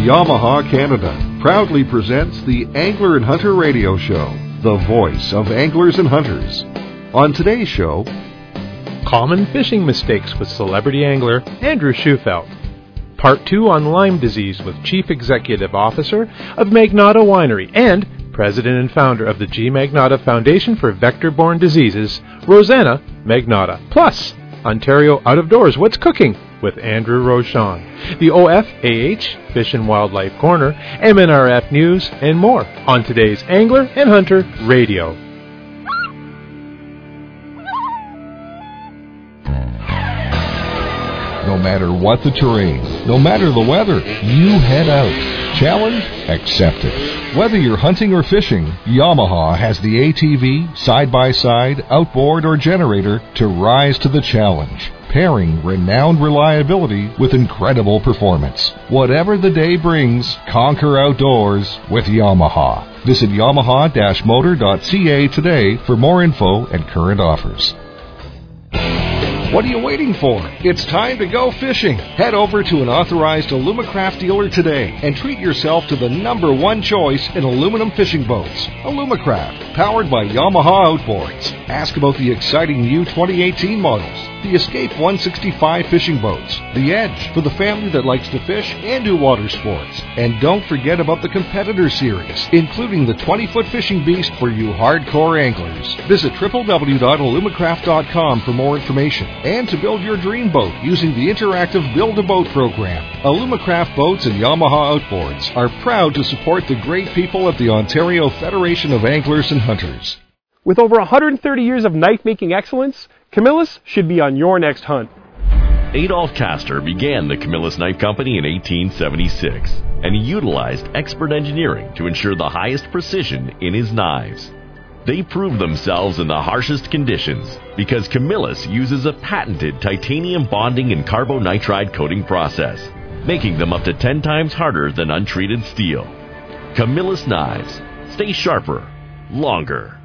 Yamaha Canada proudly presents the Angler and Hunter Radio Show, the voice of anglers and hunters. On today's show, Common fishing mistakes with celebrity angler Andrew Shufelt. Part 2 on Lyme disease with Chief Executive Officer of Magnotta Winery and President and founder of the G. Magnotta Foundation for Vector-Borne Diseases, Rosanna Magnotta. Plus, Ontario Out of Doors, What's Cooking? With Andrew Rochon, the OFAH Fish and Wildlife Corner, MNRF News, and more on today's Angler and Hunter Radio. no matter what the terrain, no matter the weather, you head out. Challenge accepted. Whether you're hunting or fishing, Yamaha has the ATV, side by side, outboard, or generator to rise to the challenge pairing renowned reliability with incredible performance. Whatever the day brings, conquer outdoors with Yamaha. Visit yamaha-motor.ca today for more info and current offers. What are you waiting for? It's time to go fishing. Head over to an authorized Alumacraft dealer today and treat yourself to the number one choice in aluminum fishing boats. Alumacraft, powered by Yamaha Outboards. Ask about the exciting new 2018 models the Escape 165 fishing boats, the Edge for the family that likes to fish and do water sports. And don't forget about the Competitor Series, including the 20 foot fishing beast for you hardcore anglers. Visit www.alumacraft.com for more information and to build your dream boat using the interactive Build a Boat program. Alumacraft Boats and Yamaha Outboards are proud to support the great people of the Ontario Federation of Anglers and Hunters. With over 130 years of knife making excellence, Camillus should be on your next hunt. Adolph Kastor began the Camillus Knife Company in 1876, and he utilized expert engineering to ensure the highest precision in his knives. They proved themselves in the harshest conditions because Camillus uses a patented titanium bonding and carbonitride coating process, making them up to 10 times harder than untreated steel. Camillus knives stay sharper, longer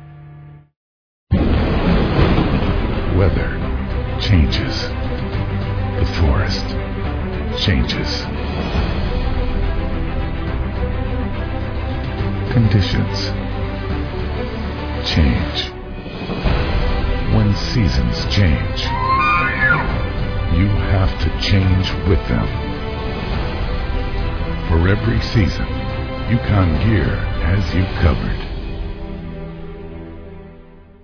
weather changes. The forest changes. Conditions change. When seasons change, you have to change with them. For every season, Yukon Gear has you covered.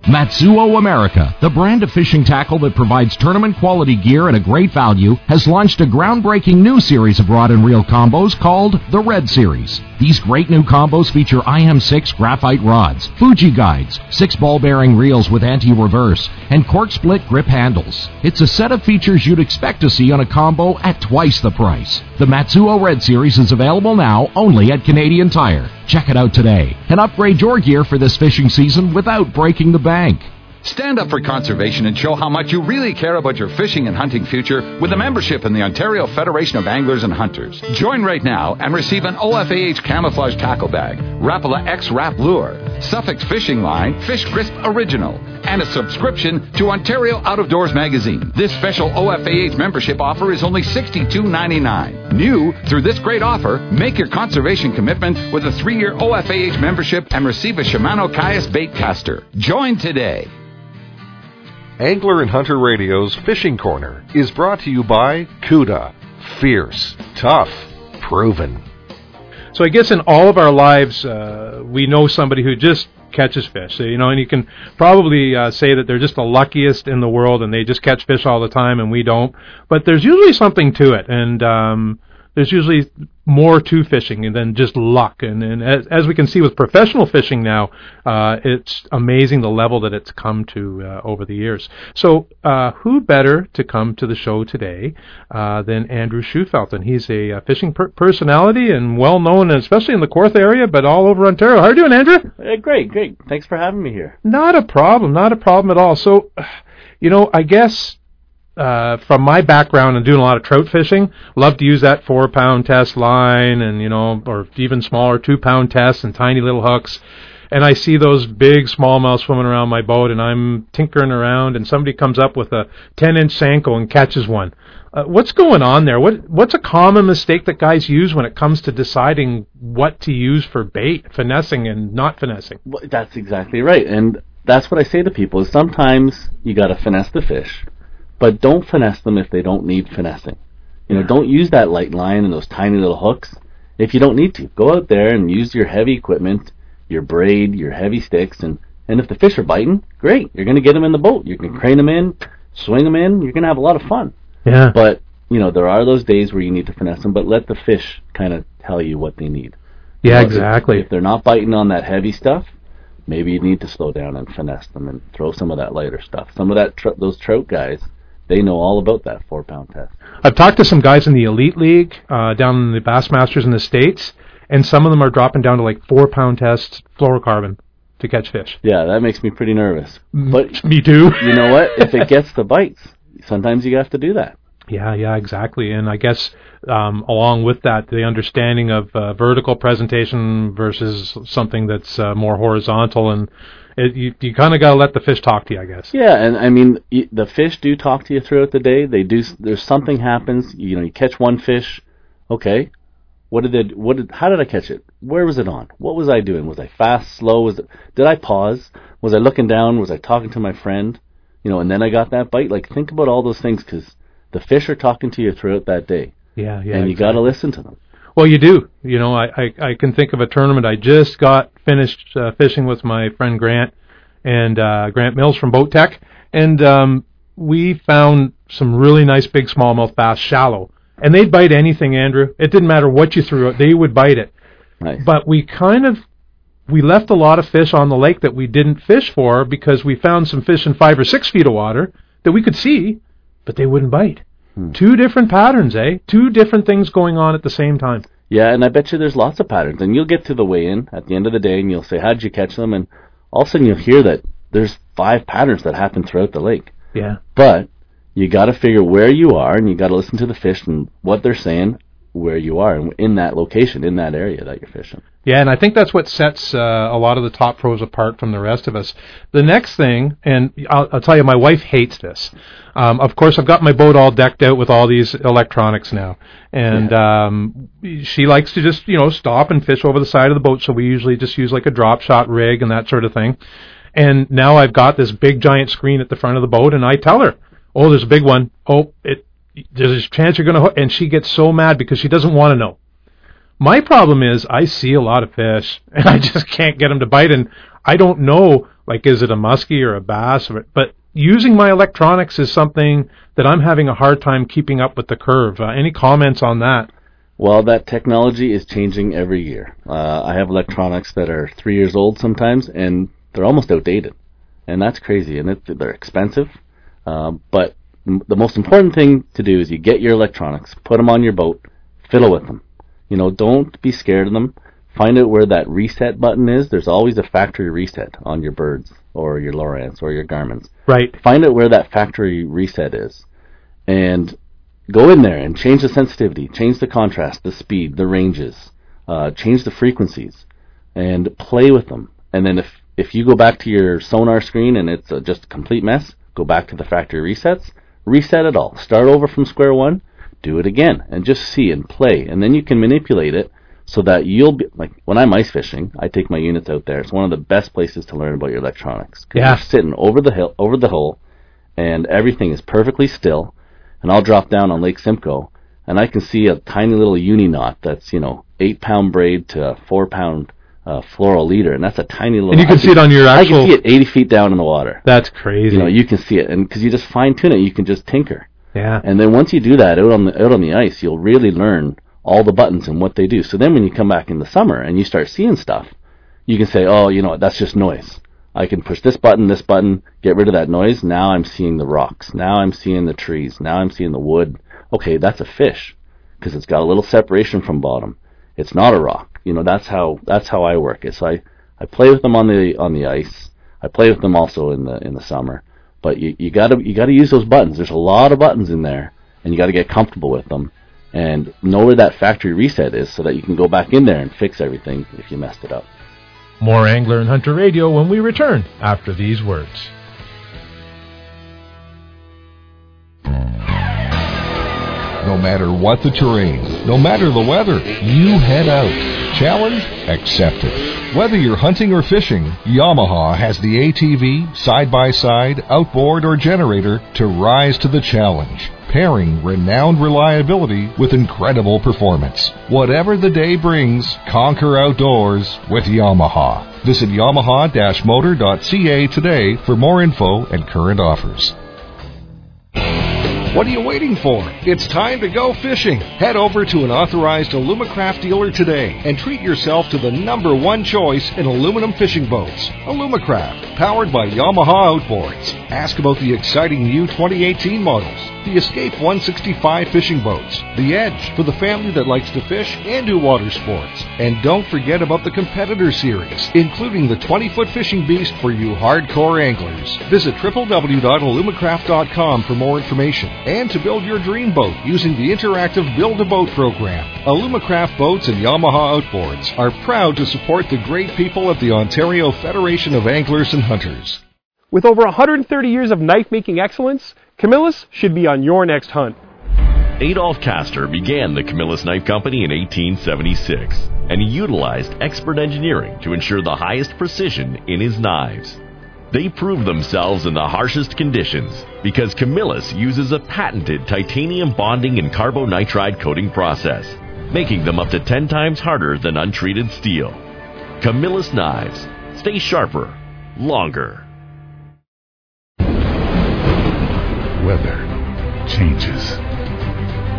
Matsuo America, the brand of fishing tackle that provides tournament quality gear at a great value, has launched a groundbreaking new series of rod and reel combos called the Red Series. These great new combos feature IM6 graphite rods, Fuji guides, six ball bearing reels with anti-reverse, and cork split grip handles. It's a set of features you'd expect to see on a combo at twice the price. The Matsuo Red Series is available now only at Canadian Tire. Check it out today and upgrade your gear for this fishing season without breaking the bank. Stand up for conservation and show how much you really care about your fishing and hunting future with a membership in the Ontario Federation of Anglers and Hunters. Join right now and receive an OFAH camouflage tackle bag, Rapala X Rap Lure, Suffix Fishing Line, Fish Crisp Original, and a subscription to Ontario Out of Doors magazine. This special OFAH membership offer is only $62.99. New through this great offer, make your conservation commitment with a three year OFAH membership and receive a Shimano Caius bait caster. Join today. Angler and Hunter Radio's Fishing Corner is brought to you by CUDA. Fierce, tough, proven. So I guess in all of our lives, uh, we know somebody who just catches fish. So, you know, and you can probably uh, say that they're just the luckiest in the world, and they just catch fish all the time, and we don't. But there's usually something to it, and um, there's usually more to fishing than just luck. And, and as, as we can see with professional fishing now, uh, it's amazing the level that it's come to uh, over the years. So, uh, who better to come to the show today uh, than Andrew Shufelt? And he's a uh, fishing per- personality and well known, especially in the Kawartha area, but all over Ontario. How are you doing, Andrew? Uh, great, great. Thanks for having me here. Not a problem. Not a problem at all. So, you know, I guess uh, from my background and doing a lot of trout fishing, love to use that four pound test line and, you know, or even smaller two pound tests and tiny little hooks. and I see those big smallmouth swimming around my boat, and I'm tinkering around, and somebody comes up with a 10 inch Senko and catches one. Uh, what's going on there? What what's a common mistake that guys use when it comes to deciding what to use for bait, finessing and not finessing? Well, that's exactly right, and that's what I say to people: is sometimes you got to finesse the fish, but don't finesse them if they don't need finessing. You know, don't use that light line and those tiny little hooks if you don't need to. Go out there and use your heavy equipment, your braid, your heavy sticks, and and if the fish are biting, great. You're going to get them in the boat. You can mm-hmm. crane them in, swing them in. You're going to have a lot of fun. Yeah. But you know, there are those days where you need to finesse them, but let the fish kind of tell you what they need. Yeah, You know, if- exactly. If they're not biting on that heavy stuff, maybe you need to slow down and finesse them and throw some of that lighter stuff. Some of that tr- those trout guys, they know all about that four pound test. I've talked to some guys in the elite league uh, down in the Bassmasters in the states, and some of them are dropping down to like four pound test fluorocarbon to catch fish. Yeah, that makes me pretty nervous. But Me too. you know what? If it gets the bites, sometimes you have to do that. Yeah, yeah, exactly. And I guess um, along with that, the understanding of uh, vertical presentation versus something that's uh, more horizontal, and it, you you kind of got to let the fish talk to you, I guess. Yeah, and I mean the fish do talk to you throughout the day. They do. There's something happens. You know, you catch one fish. Okay, what did it? What did? How did I catch it? Where was it on? What was I doing? Was I fast, slow? Was it? Did I pause? Was I looking down? Was I talking to my friend? You know, and then I got that bite. Like think about all those things because the fish are talking to you throughout that day, Yeah, yeah. and you got to listen to them. Well, you do. You know, I, I, I can think of a tournament I just got finished uh, fishing with my friend Grant and uh, Grant Mills from Boat Tech, and um, we found some really nice big smallmouth bass shallow, and they'd bite anything, Andrew. It didn't matter what you threw they would bite it. Nice. But we kind of we left a lot of fish on the lake that we didn't fish for because we found some fish in five or six feet of water that we could see, but they wouldn't bite. Two different patterns, eh? Two different things going on at the same time. Yeah, and I bet you there's lots of patterns. And you'll get to the weigh-in at the end of the day, and you'll say, "How'd you catch them?" And all of a sudden you'll hear that there's five patterns that happen throughout the lake. Yeah. But you got to figure where you are, and you got to listen to the fish and what they're saying, where you are, and in that location, in that area that you're fishing. Yeah, and I think that's what sets uh, a lot of the top pros apart from the rest of us. The next thing, and I'll, I'll tell you, my wife hates this. Um, of course, I've got my boat all decked out with all these electronics now, and um, she likes to just you know stop and fish over the side of the boat. So we usually just use like a drop shot rig and that sort of thing. And now I've got this big giant screen at the front of the boat, and I tell her, "Oh, there's a big one. Oh, it." There's a chance you're going to hook, and she gets so mad because she doesn't want to know. My problem is I see a lot of fish and I just can't get them to bite and I don't know like is it a muskie or a bass or but using my electronics is something that I'm having a hard time keeping up with the curve. Uh, any comments on that? Well, that technology is changing every year. Uh, I have electronics that are three years old sometimes, and they're almost outdated, and that's crazy. And it, they're expensive, uh, but the most important thing to do is you get your electronics, put them on your boat, fiddle with them. You know, don't be scared of them. Find out where that reset button is. There's always a factory reset on your birds or your Lowrance or your Garmins. Right. Find out where that factory reset is, and go in there and change the sensitivity, change the contrast, the speed, the ranges, uh, change the frequencies, and play with them. And then if if you go back to your sonar screen and it's uh, just a complete mess, go back to the factory resets, reset it all, start over from square one, do it again, and just see and play, and then you can manipulate it so that you'll be like when I'm ice fishing, I take my units out there. It's one of the best places to learn about your electronics. Yeah. You're sitting over the hill, over the hole, and everything is perfectly still. And I'll drop down on Lake Simcoe, and I can see a tiny little uni knot that's you know eight pound braid to a four pound uh, fluoro leader, and that's a tiny little. And you can I see it on your actual. I can see it eighty feet down in the water. That's crazy. You know, you can see it, and because you just fine tune it, you can just tinker. yeah. And then once you do that out on the out on the ice, you'll really learn all the buttons and what they do. So then when you come back in the summer and you start seeing stuff, you can say, "Oh, you know, what, that's just noise. I can push this button, this button, get rid of that noise. Now I'm seeing the rocks. Now I'm seeing the trees. Now I'm seeing the wood. Okay, that's a fish because it's got a little separation from bottom. It's not a rock. You know, that's how that's how I work it. So I I play with them on the on the ice. I play with them also in the in the summer. But you you gotta you gotta use those buttons. There's a lot of buttons in there, and you gotta get comfortable with them, and know where that factory reset is, so that you can go back in there and fix everything if you messed it up. More Angler and Hunter Radio when we return after these words. No matter what the terrain, no matter the weather, you head out. Challenge accepted. Whether you're hunting or fishing, Yamaha has the ATV, side by side, outboard, or generator to rise to the challenge pairing renowned reliability with incredible performance. Whatever the day brings, conquer outdoors with Yamaha. Visit yamaha-motor.ca today for more info and current offers. What are you waiting for? It's time to go fishing. Head over to an authorized Alumacraft dealer today and treat yourself to the number one choice in aluminum fishing boats. Alumacraft, powered by Yamaha Outboards. Ask about the exciting new 2018 models, the Escape 165 fishing boats, the Edge for the family that likes to fish and do water sports. And don't forget about the Competitor Series, including the 20-foot fishing beast for you hardcore anglers. Visit www.alumacraft.com for more information and to build your dream boat using the interactive Build a Boat program. Alumacraft Boats and Yamaha Outboards are proud to support the great people of the Ontario Federation of Anglers and Hunters. With over 130 years of knife making excellence, Camillus should be on your next hunt. Adolph Kastor began the Camillus Knife Company in 1876, and he utilized expert engineering to ensure the highest precision in his knives. They prove themselves in the harshest conditions because Camillus uses a patented titanium bonding and carbonitride coating process, making them up to 10 times harder than untreated steel. Camillus knives stay sharper, longer. Weather changes.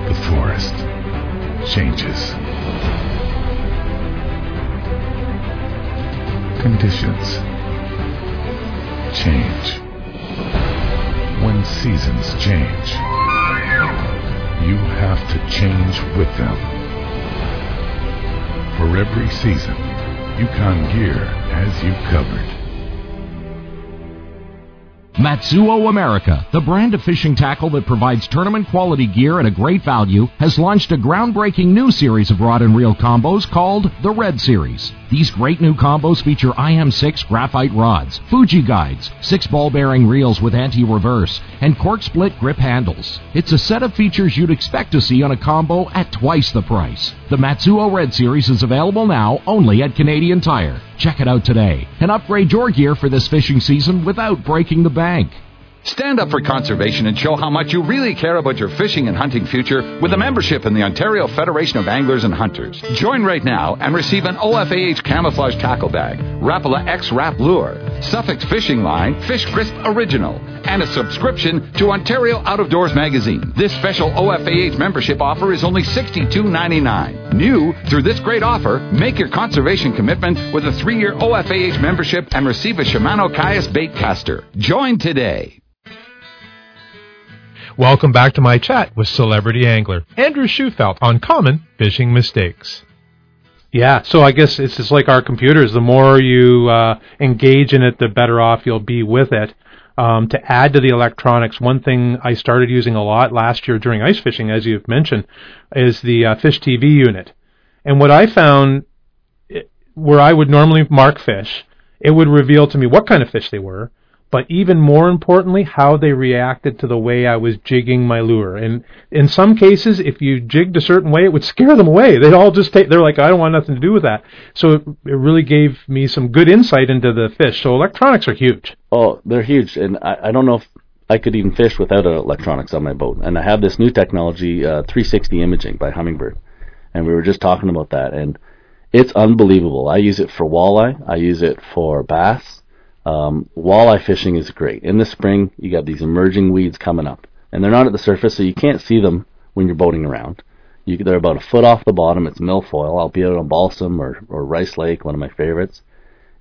The forest changes. Conditions change. When seasons change, you have to change with them. For every season, Yukon Gear has you covered. Matsuo America, the brand of fishing tackle that provides tournament quality gear at a great value, has launched a groundbreaking new series of rod and reel combos called the Red Series. These great new combos feature IM6 graphite rods, Fuji guides, six ball bearing reels with anti reverse, and cork split grip handles. It's a set of features you'd expect to see on a combo at twice the price. The Matsuo Red Series is available now only at Canadian Tire. Check it out today and upgrade your gear for this fishing season without breaking the bank bank. Stand up for conservation and show how much you really care about your fishing and hunting future with a membership in the Ontario Federation of Anglers and Hunters. Join right now and receive an OFAH camouflage tackle bag, Rapala X Rap Lure, Suffix Fishing Line Fish Crisp Original, and a subscription to Ontario Out of Doors magazine. This special OFAH membership offer is only $62.99. New through this great offer, make your conservation commitment with a three-year OFAH membership and receive a Shimano Caius bait caster. Join today. Welcome back to my chat with celebrity angler Andrew Schufelt on common fishing mistakes. Yeah, so I guess it's just like our computers. The more you uh, engage in it, the better off you'll be with it. Um, to add to the electronics, one thing I started using a lot last year during ice fishing, as you've mentioned, is the uh, Fish TV unit. And what I found, it, where I would normally mark fish, it would reveal to me what kind of fish they were, but even more importantly, how they reacted to the way I was jigging my lure. And in some cases, if you jigged a certain way, it would scare them away. They'd all just take, they're like, I don't want nothing to do with that. So it, it really gave me some good insight into the fish. So electronics are huge. Oh, they're huge, and I, I don't know if I could even fish without electronics on my boat. And I have this new technology, uh, 360 imaging by Humminbird. and we were just talking about that, and it's unbelievable. I use it for walleye, I use it for bass, um, walleye fishing is great. In the spring, you got these emerging weeds coming up, and they're not at the surface, so you can't see them when you're boating around. You, they're about a foot off the bottom. It's milfoil. I'll be on Balsam or, or Rice Lake, one of my favorites,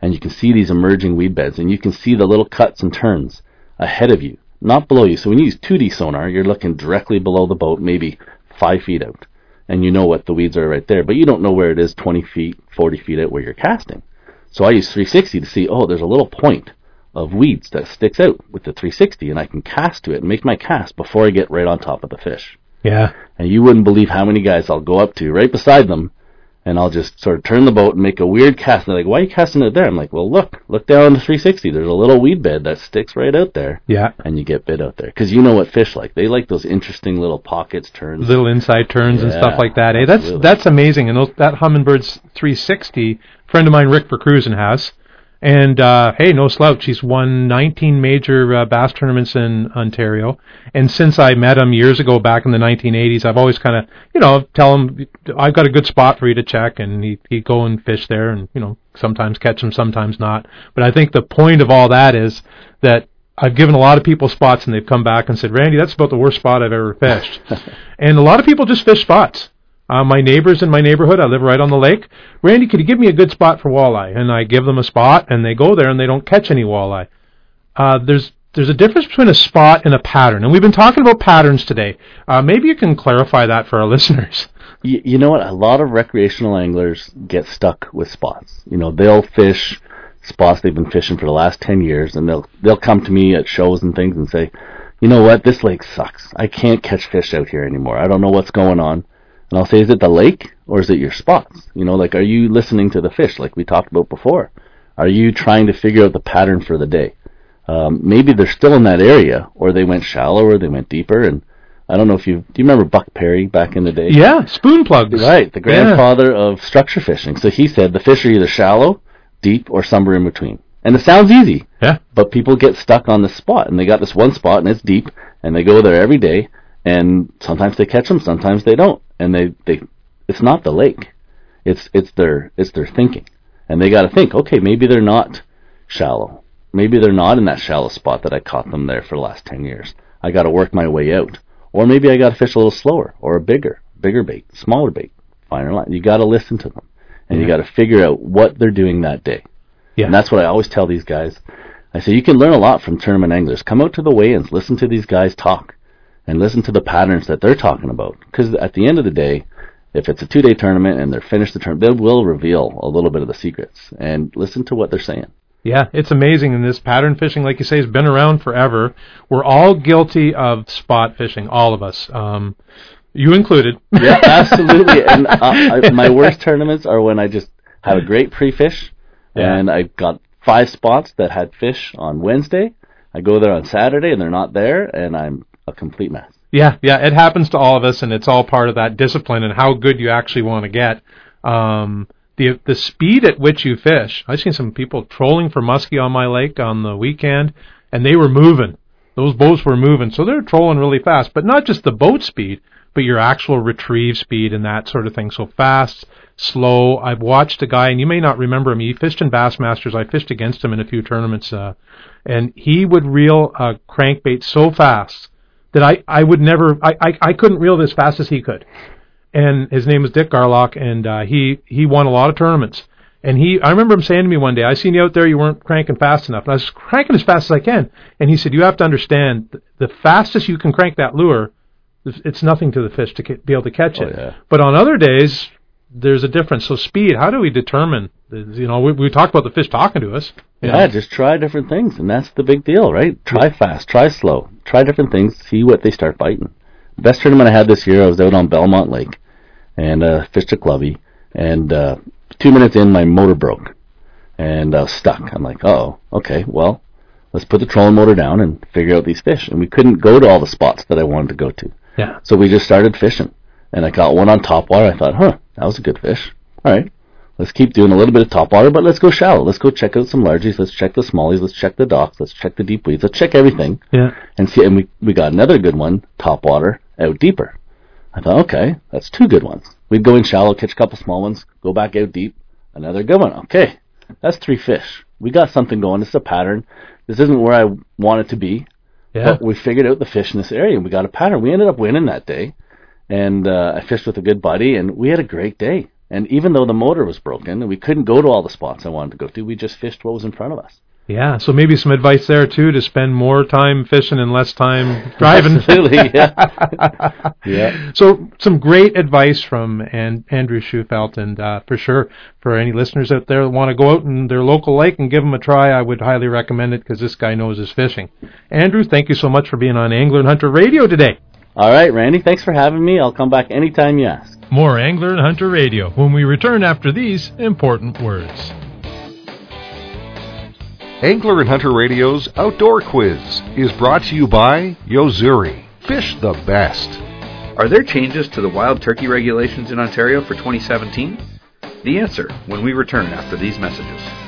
and you can see these emerging weed beds, and you can see the little cuts and turns ahead of you, not below you. So when you use 2D sonar, you're looking directly below the boat, maybe five feet out, and you know what the weeds are right there, but you don't know where it is 20 feet, 40 feet out where you're casting. So I use 360 to see, oh, there's a little point of weeds that sticks out with the 360, and I can cast to it and make my cast before I get right on top of the fish. Yeah. And you wouldn't believe how many guys I'll go up to right beside them, and I'll just sort of turn the boat and make a weird cast. And they're like, "Why are you casting it there?" I'm like, "Well, look, look down the 360. There's a little weed bed that sticks right out there, Yeah. and you get bit out there because you know what fish like. They like those interesting little pockets, turns. Little inside turns and stuff like that. Eh? That's absolutely. that's amazing. And those, that Humminbird's 360, friend of mine Rick Vercruzen has. And uh, hey, no slouch. He's won 19 major uh, bass tournaments in Ontario. And since I met him years ago, back in the 1980s, I've always kind of, you know, tell him I've got a good spot for you to check, and he he'd go and fish there, and you know, sometimes catch them, sometimes not. But I think the point of all that is that I've given a lot of people spots, and they've come back and said, Randy, that's about the worst spot I've ever fished. and a lot of people just fish spots. Uh, my neighbors in my neighborhood, I live right on the lake. Randy, could you give me a good spot for walleye? And I give them a spot, and they go there and they don't catch any walleye. Uh, there's there's a difference between a spot and a pattern, and we've been talking about patterns today. Uh, maybe you can clarify that for our listeners. you, you know what? A lot of recreational anglers get stuck with spots. You know, they'll fish spots they've been fishing for the last ten years, and they'll they'll come to me at shows and things and say, you know what? This lake sucks. I can't catch fish out here anymore. I don't know what's going on. And I'll say, is it the lake or is it your spots? You know, like, are you listening to the fish like we talked about before? Are you trying to figure out the pattern for the day? Um, maybe they're still in that area, or they went shallower, they went deeper, and I don't know if you do you remember Buck Perry back in the day? Yeah, spoon plugs. Right, the grandfather of structure fishing. So he said the fish are either shallow, deep, or somewhere in between. And it sounds easy, Yeah. but people get stuck on the spot, and they got this one spot, and it's deep, and they go there every day, and sometimes they catch them, sometimes they don't, and they they it's not the lake, it's it's their it's their thinking, and they got to think, okay, maybe they're not shallow, maybe they're not in that shallow spot that I caught them there for the last ten years. I got to work my way out, or maybe I got to fish a little slower, or a bigger bigger bait, smaller bait, finer line. You got to listen to them, and you mm-hmm. got to figure out what they're doing that day. Yeah. And that's what I always tell these guys. I say you can learn a lot from tournament anglers. Come out to the weigh-ins, listen to these guys talk, and listen to the patterns that they're talking about. Because at the end of the day, if it's a two-day tournament and they're finished the tournament, they will reveal a little bit of the secrets. And listen to what they're saying. Yeah, it's amazing. And this pattern fishing, like you say, has been around forever. We're all guilty of spot fishing, all of us. Um, you included. Yeah, absolutely. and uh, I, my worst tournaments are when I just have a great pre-fish, Yeah. and I got five spots that had fish on Wednesday. I go there on Saturday, and they're not there, and I'm a complete mess. Yeah, yeah, it happens to all of us, and it's all part of that discipline and how good you actually want to get. Um, the the speed at which you fish. I've seen some people trolling for muskie on my lake on the weekend, and they were moving. Those boats were moving, so they're trolling really fast. But not just the boat speed, but your actual retrieve speed and that sort of thing. So fast, slow. I've watched a guy, and you may not remember him. He fished in Bassmasters. I fished against him in a few tournaments, uh, and he would reel a crankbait so fast that I, I would never I, I, I couldn't reel it as fast as he could. And his name was Dick Garlock and uh, he he won a lot of tournaments. And he I remember him saying to me one day, I seen you out there, you weren't cranking fast enough. And I was cranking as fast as I can. And he said, You have to understand the fastest you can crank that lure, it's- nothing to the fish to be able to catch it. yeah. But on other days, there's a difference. So speed, how do we determine? You know, we, we talked about the fish talking to us. Know. Yeah, just try different things, and that's the big deal, right? Try fast, try slow, try different things, see what they start biting. Best tournament I had this year, I was out on Belmont Lake, and uh, fished a clubby, and uh, two minutes in, my motor broke, and I was stuck. I'm like, oh, okay, well, let's put the trolling motor down and figure out these fish. And we couldn't go to all the spots that I wanted to go to. Yeah. So we just started fishing. And I got one on top water. I thought, huh, that was a good fish. All right. Let's keep doing a little bit of top water, but let's go shallow. Let's go check out some largies. Let's check the smallies. Let's check the docks. Let's check the deep weeds. Let's check everything Yeah. and see. And we, we got another good one, top water, out deeper. I thought, okay, that's two good ones. We'd go in shallow, catch a couple small ones, go back out deep, another good one. Okay, that's three fish. We got something going. This is a pattern. This isn't where I want it to be. Yeah. But we figured out the fish in this area. And we got a pattern. We ended up winning that day, and uh, I fished with a good buddy, and we had a great day. And even though the motor was broken and we couldn't go to all the spots I wanted to go to, we just fished what was in front of us. Yeah, so maybe some advice there too to spend more time fishing and less time driving. Absolutely, yeah. Yeah. So some great advice from An- Andrew Schufelt, and uh, for sure for any listeners out there that want to go out in their local lake and give them a try, I would highly recommend it because this guy knows his fishing. Andrew, thank you so much for being on Angler and Hunter Radio today. All right, Randy. Thanks for having me. I'll come back anytime you ask. More Angler and Hunter Radio when we return after these important words. Angler and Hunter Radio's Outdoor Quiz is brought to you by Yo-Zuri. Fish the best. Are there changes to the wild turkey regulations in Ontario for 2017? The answer when we return after these messages.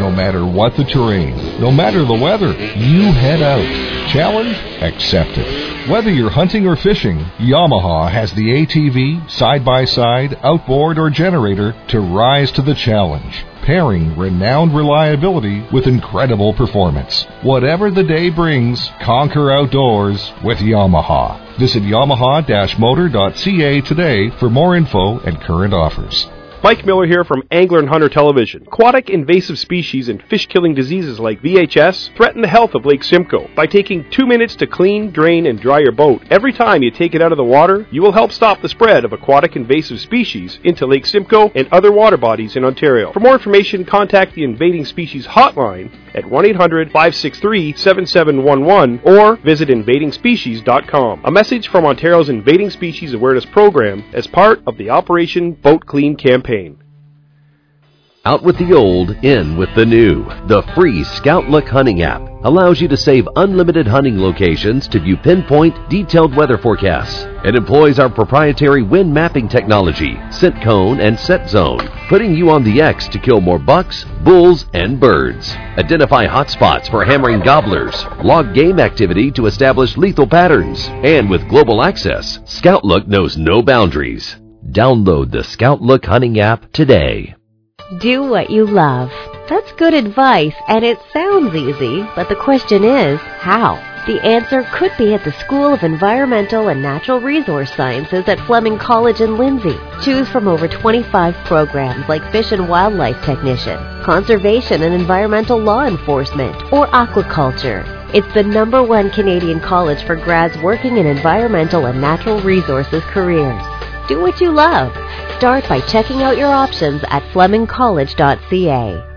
No matter what the terrain, no matter the weather, you head out. Challenge accepted. Whether you're hunting or fishing, Yamaha has the ATV, side-by-side, outboard, or generator to rise to the challenge pairing renowned reliability with incredible performance. Whatever the day brings, conquer outdoors with Yamaha. Visit yamaha-motor.ca today for more info and current offers. Mike Miller here from Angler and Hunter Television. Aquatic invasive species and fish killing diseases like VHS threaten the health of Lake Simcoe. By taking two minutes to clean, drain, and dry your boat every time you take it out of the water, you will help stop the spread of aquatic invasive species into Lake Simcoe and other water bodies in Ontario. For more information, contact the Invading Species Hotline at 1 800 563 7711 or visit invadingspecies.com. A message from Ontario's Invading Species Awareness Program as part of the Operation Boat Clean campaign. Out with the old, in with the new. The free Scout Look hunting app allows you to save unlimited hunting locations to view pinpoint, detailed weather forecasts. It employs our proprietary wind mapping technology, scent cone, and set zone, putting you on the X to kill more bucks, bulls, and birds. Identify hotspots for hammering gobblers, log game activity to establish lethal patterns, and with global access, Scout Look knows no boundaries. Download the Scout Look hunting app today. Do what you love. That's good advice, and it sounds easy, but the question is, how? The answer could be at the School of Environmental and Natural Resource Sciences at Fleming College in Lindsay. Choose from over 25 programs like Fish and Wildlife Technician, Conservation and Environmental Law Enforcement, or Aquaculture. It's the number one Canadian college for grads working in environmental and natural resources careers. Do what you love. Start by checking out your options at flemingcollege.ca.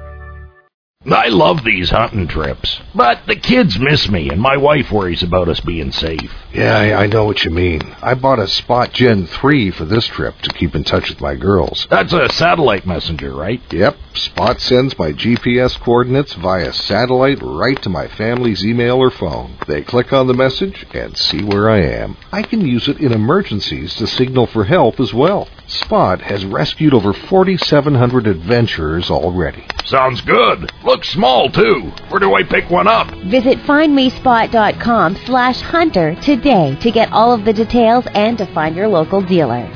I love these hunting trips, but the kids miss me, and my wife worries about us being safe. Yeah, I, I know what you mean. I bought a Spot Gen 3 for this trip to keep in touch with my girls. That's a satellite messenger, right? Yep, Spot sends my GPS coordinates via satellite right to my family's email or phone. They click on the message and see where I am. I can use it in emergencies to signal for help as well. Spot has rescued over 4,700 adventurers already. Sounds good. Looks small, too. Where do I pick one up? Visit findmespot.com slash hunter today to get all of the details and to find your local dealer.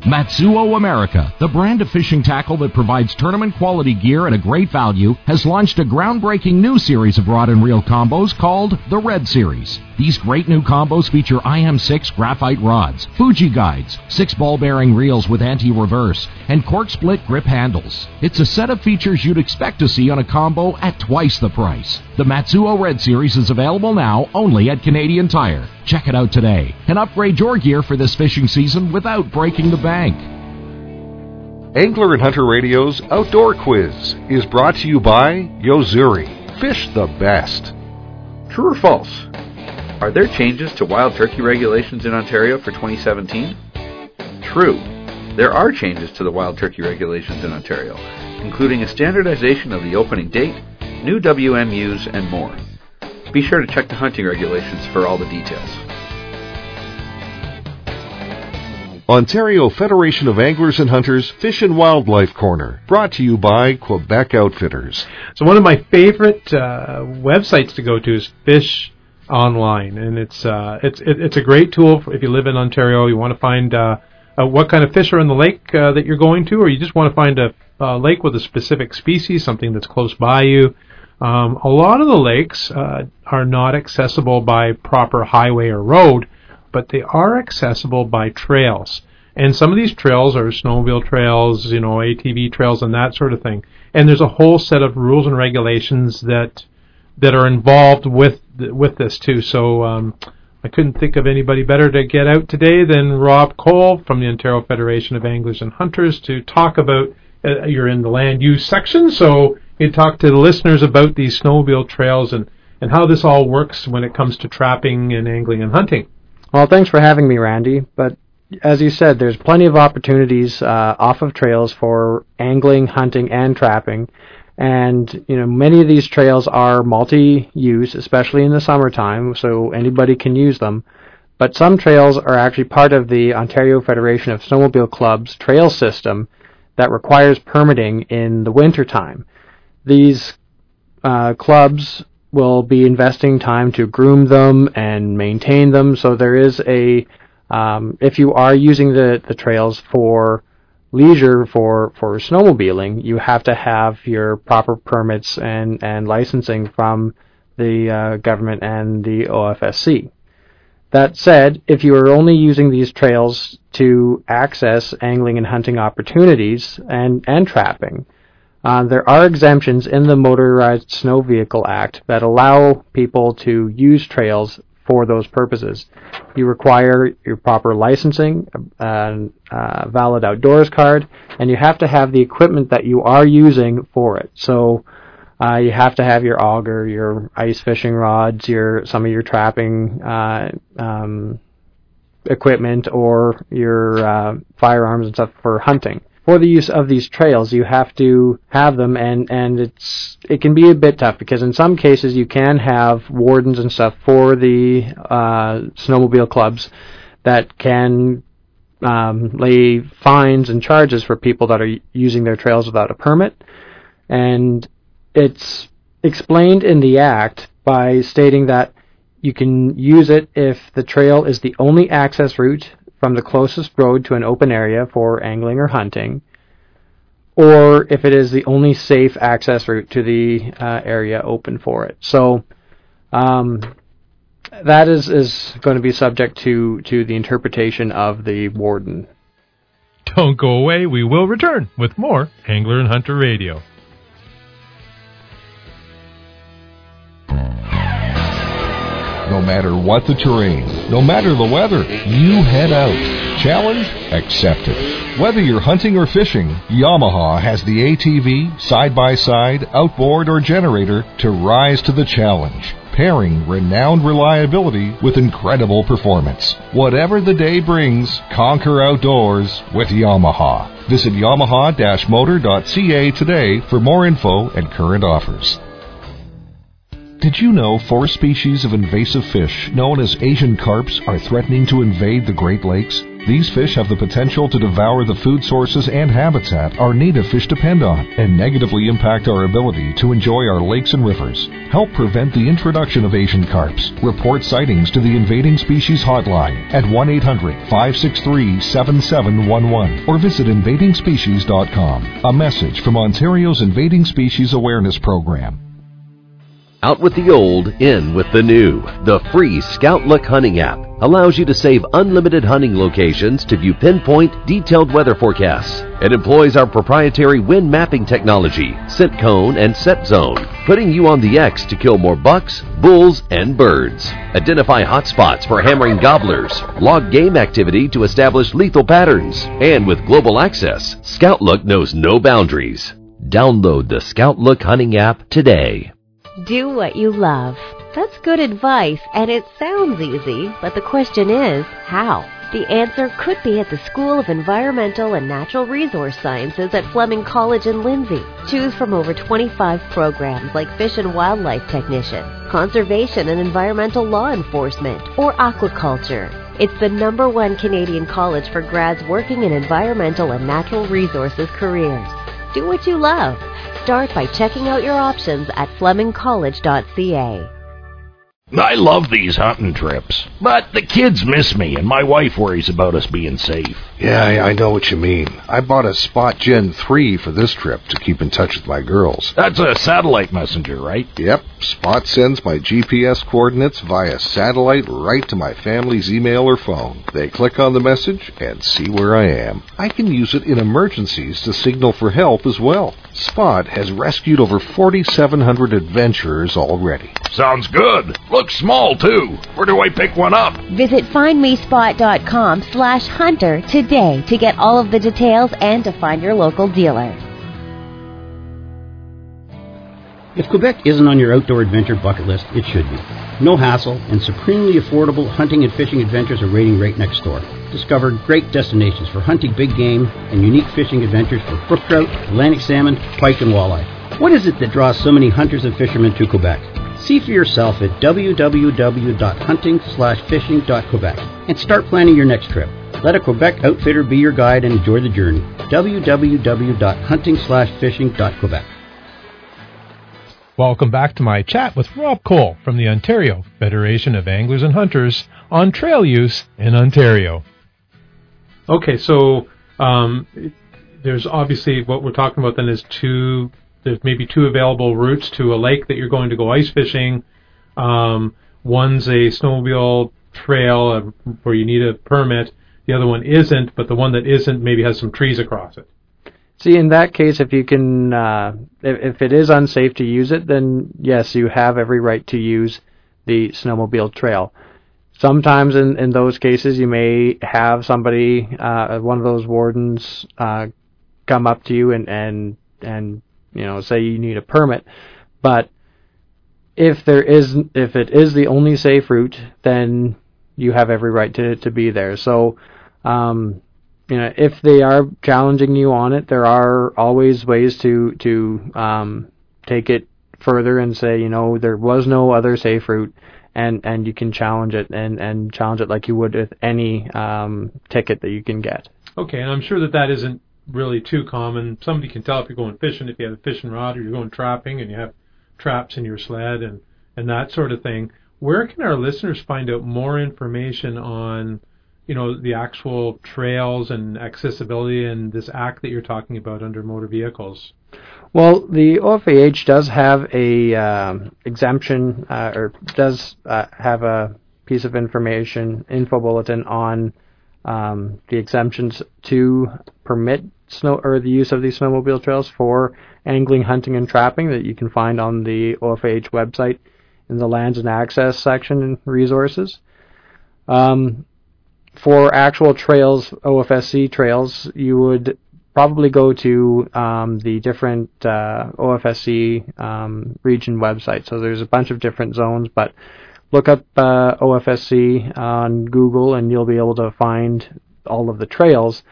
Matsuo America, the brand of fishing tackle that provides tournament quality gear at a great value, has launched a groundbreaking new series of rod and reel combos called the Red Series. These great new combos feature IM6 graphite rods, Fuji guides, six ball bearing reels with anti reverse, and cork split grip handles. It's a set of features you'd expect to see on a combo at twice the price. The Matsuo Red Series is available now only at Canadian Tire. Check it out today and upgrade your gear for this fishing season without breaking the bank. Angler and Hunter Radio's Outdoor Quiz is brought to you by Yo-Zuri. Fish the best. True or false? Are there changes to wild turkey regulations in Ontario for 2017? True. There are changes to the wild turkey regulations in Ontario, including a standardization of the opening date, new WMUs, and more. Be sure to check the hunting regulations for all the details. Ontario Federation of Anglers and Hunters Fish and Wildlife Corner, brought to you by Quebec Outfitters. So one of my favorite uh, websites to go to is Fish Online, and it's uh, it's it, it's a great tool if you live in Ontario. You want to find uh, uh, what kind of fish are in the lake uh, that you're going to, or you just want to find a, a lake with a specific species, something that's close by you. Um, a lot of the lakes uh, are not accessible by proper highway or road, but they are accessible by trails. And some of these trails are snowmobile trails, you know, ATV trails, and that sort of thing. And there's a whole set of rules and regulations that that are involved with with this too. So um, I couldn't think of anybody better to get out today than Rob Cole from the Ontario Federation of Anglers and Hunters to talk about. Uh, you're in the land use section, so you talk to the listeners about these snowmobile trails and and how this all works when it comes to trapping and angling and hunting. Well, thanks for having me, Randy. But as you said, there's plenty of opportunities uh, off of trails for angling, hunting, and trapping. And you know, many of these trails are multi-use, especially in the summertime, so anybody can use them. But some trails are actually part of the Ontario Federation of Snowmobile Clubs trail system that requires permitting in the wintertime. These uh, clubs will be investing time to groom them and maintain them, so there is a um, if you are using the, the trails for leisure for, for snowmobiling, you have to have your proper permits and, and licensing from the uh, government and the OFSC. That said, if you are only using these trails to access angling and hunting opportunities and, and trapping, uh, there are exemptions in the Motorized Snow Vehicle Act that allow people to use trails for those purposes. You require your proper licensing, a uh, valid outdoors card, and you have to have the equipment that you are using for it. So uh, you have to have your auger, your ice fishing rods, your some of your trapping uh, um, equipment, or your uh, firearms and stuff for hunting. For the use of these trails, you have to have them, and and it's it can be a bit tough because in some cases you can have wardens and stuff for the uh, snowmobile clubs that can um, lay fines and charges for people that are using their trails without a permit, and it's explained in the Act by stating that you can use it if the trail is the only access route from the closest road to an open area for angling or hunting, or if it is the only safe access route to the uh, area open for it. So um, that is, is going to be subject to, to the interpretation of the warden. Don't go away. We will return with more Angler and Hunter Radio. No matter what the terrain, no matter the weather, you head out. Challenge accepted. Whether you're hunting or fishing, Yamaha has the ATV, side-by-side, outboard, or generator to rise to the challenge pairing renowned reliability with incredible performance. Whatever the day brings, conquer outdoors with Yamaha. Visit yamaha-motor.ca today for more info and current offers. Did you know four species of invasive fish, known as Asian carps, are threatening to invade the Great Lakes? These fish have the potential to devour the food sources and habitat our native fish depend on and negatively impact our ability to enjoy our lakes and rivers. Help prevent the introduction of Asian carps. Report sightings to the Invading Species Hotline at 1 800 563 7711 or visit invadingspecies.com. A message from Ontario's Invading Species Awareness Program. Out with the old, in with the new. The free Scout Look hunting app allows you to save unlimited hunting locations to view pinpoint, detailed weather forecasts. It employs our proprietary wind mapping technology, scent cone, and set zone, putting you on the X to kill more bucks, bulls, and birds. Identify hotspots for hammering gobblers, log game activity to establish lethal patterns, and with global access, Scout Look knows no boundaries. Download the Scout Look hunting app today. Do what you love. That's good advice, and it sounds easy, but the question is, how? The answer could be at the School of Environmental and Natural Resource Sciences at Fleming College in Lindsay. Choose from over 25 programs like Fish and Wildlife Technician, Conservation and Environmental Law Enforcement, or Aquaculture. It's the number one Canadian college for grads working in environmental and natural resources careers. Do what you love. Start by checking out your options at flemingcollege.ca. I love these hunting trips, but the kids miss me, and my wife worries about us being safe. Yeah, I, I know what you mean. I bought a Spot Gen 3 for this trip to keep in touch with my girls. That's a satellite messenger, right? Yep. Spot sends my GPS coordinates via satellite right to my family's email or phone. They click on the message and see where I am. I can use it in emergencies to signal for help as well. Spot has rescued over 4,700 adventurers already. Sounds good. Looks small, too. Where do I pick one up? Visit findmespot.com slash hunter today to get all of the details and to find your local dealer. If Quebec isn't on your outdoor adventure bucket list, it should be. No hassle and supremely affordable hunting and fishing adventures are waiting right next door. Discover great destinations for hunting big game and unique fishing adventures for brook trout, Atlantic salmon, pike, and walleye. What is it that draws so many hunters and fishermen to Quebec? See for yourself at www.hunting-fishing.quebec and start planning your next trip. Let a Quebec outfitter be your guide and enjoy the journey. www.hunting-fishing.quebec. Welcome back to my chat with Rob Cole from the Ontario Federation of Anglers and Hunters on trail use in Ontario. Okay, so um, there's obviously what we're talking about then is two. There's maybe two available routes to a lake that you're going to go ice fishing. Um, one's a snowmobile trail uh, where you need a permit. The other one isn't, but the one that isn't maybe has some trees across it. See, in that case, if you can, uh, if, if it is unsafe to use it, then yes, you have every right to use the snowmobile trail. Sometimes in, in those cases, you may have somebody, uh, one of those wardens, uh, come up to you and, and, and, you know, say you need a permit. But if there is, if it is the only safe route, then you have every right to, to be there. So, um, you know, if they are challenging you on it, there are always ways to to um, take it further and say, you know, there was no other safe route, and and you can challenge it and and challenge it like you would with any um, ticket that you can get. Okay, and I'm sure that that isn't really too common. Somebody can tell if you're going fishing, if you have a fishing rod, or you're going trapping, and you have traps in your sled and and that sort of thing. Where can our listeners find out more information on you know the actual trails and accessibility and this act that you're talking about under motor vehicles? Well, the OFAH does have a um, exemption, uh, or does uh, have a piece of information, info bulletin on um, the exemptions to permit snow or the use of these snowmobile trails for angling, hunting, and trapping that you can find on the OFAH website in the lands and access section and resources. Um, for actual trails, OFSC trails, you would probably go to um, the different uh, OFSC um, region websites. So there's a bunch of different zones, but look up uh, OFSC on Google and you'll be able to find all of the trails.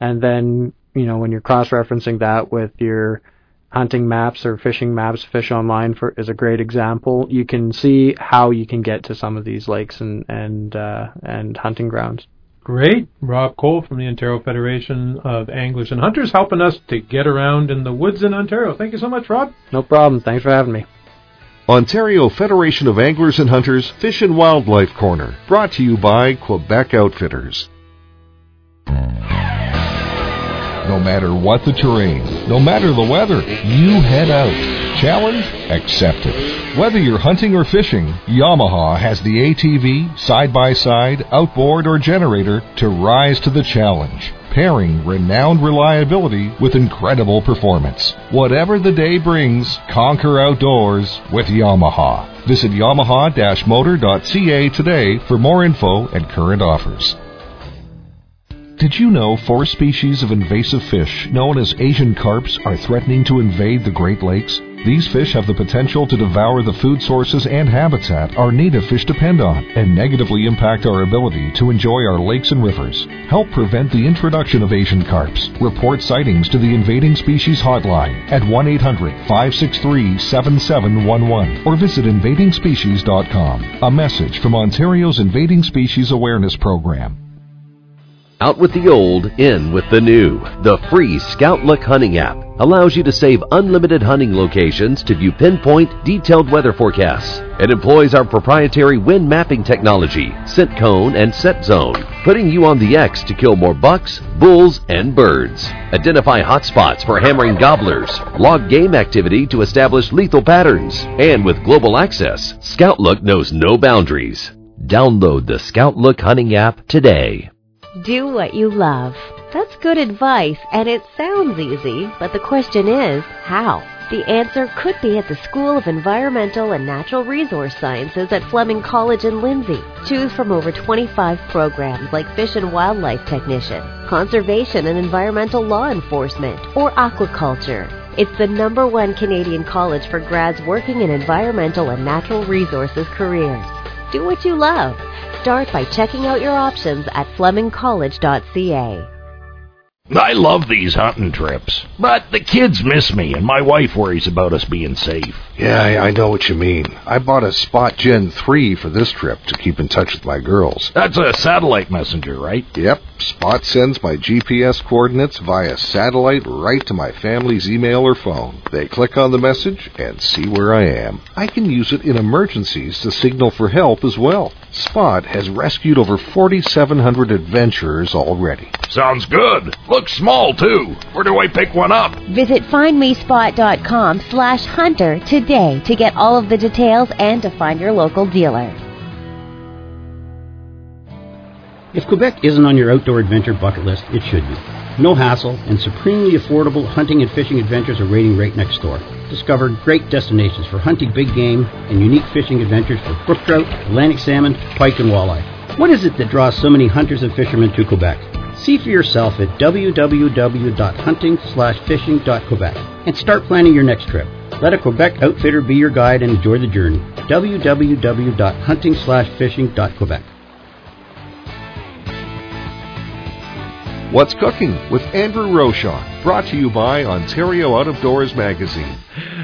And then, you know, when you're cross-referencing that with your hunting maps or fishing maps, Fish Online for, is a great example. You can see how you can get to some of these lakes and and uh, and hunting grounds. Great. Rob Cole from the Ontario Federation of Anglers and Hunters helping us to get around in the woods in Ontario. Thank you so much, Rob. No problem. Thanks for having me. Ontario Federation of Anglers and Hunters Fish and Wildlife Corner, brought to you by Quebec Outfitters. No matter what the terrain, no matter the weather, you head out. Challenge accepted. Whether you're hunting or fishing, Yamaha has the ATV, side-by-side, outboard, or generator to rise to the challenge pairing renowned reliability with incredible performance. Whatever the day brings, conquer outdoors with Yamaha. Visit yamaha-motor.ca today for more info and current offers. Did you know four species of invasive fish, known as Asian carps, are threatening to invade the Great Lakes? These fish have the potential to devour the food sources and habitat our native fish depend on and negatively impact our ability to enjoy our lakes and rivers. Help prevent the introduction of Asian carps. Report sightings to the Invading Species Hotline at 1 800 563 7711 or visit invadingspecies.com. A message from Ontario's Invading Species Awareness Program. Out with the old, in with the new. The free Scout Look hunting app allows you to save unlimited hunting locations to view pinpoint, detailed weather forecasts. It employs our proprietary wind mapping technology, scent cone, and set zone, putting you on the X to kill more bucks, bulls, and birds. Identify hotspots for hammering gobblers, log game activity to establish lethal patterns, and with global access, Scout Look knows no boundaries. Download the Scout Look hunting app today. Do what you love. That's good advice, and it sounds easy, but the question is, how? The answer could be at the School of Environmental and Natural Resource Sciences at Fleming College in Lindsay. Choose from over 25 programs like Fish and Wildlife Technician, Conservation and Environmental Law Enforcement, or Aquaculture. It's the number one Canadian college for grads working in environmental and natural resources careers. Do what you love. Start by checking out your options at flemingcollege.ca. I love these hunting trips, but the kids miss me, and my wife worries about us being safe. Yeah, I, I know what you mean. I bought a Spot Gen 3 for this trip to keep in touch with my girls. That's a satellite messenger, right? Yep. Spot sends my GPS coordinates via satellite right to my family's email or phone. They click on the message and see where I am. I can use it in emergencies to signal for help as well. Spot has rescued over 4,700 adventurers already. Sounds good. Looks small, too. Where do I pick one up? Visit findmespot.com slash hunter today to get all of the details and to find your local dealer. If Quebec isn't on your outdoor adventure bucket list, it should be. No hassle and supremely affordable hunting and fishing adventures are waiting right next door. Discover great destinations for hunting big game and unique fishing adventures for brook trout, Atlantic salmon, pike, and walleye. What is it that draws so many hunters and fishermen to Quebec? See for yourself at www.hunting/fishing.quebec and start planning your next trip. Let a Quebec outfitter be your guide and enjoy the journey. www.hunting/fishing.quebec. What's Cooking with Andrew Rochon, brought to you by Ontario Out of Doors Magazine.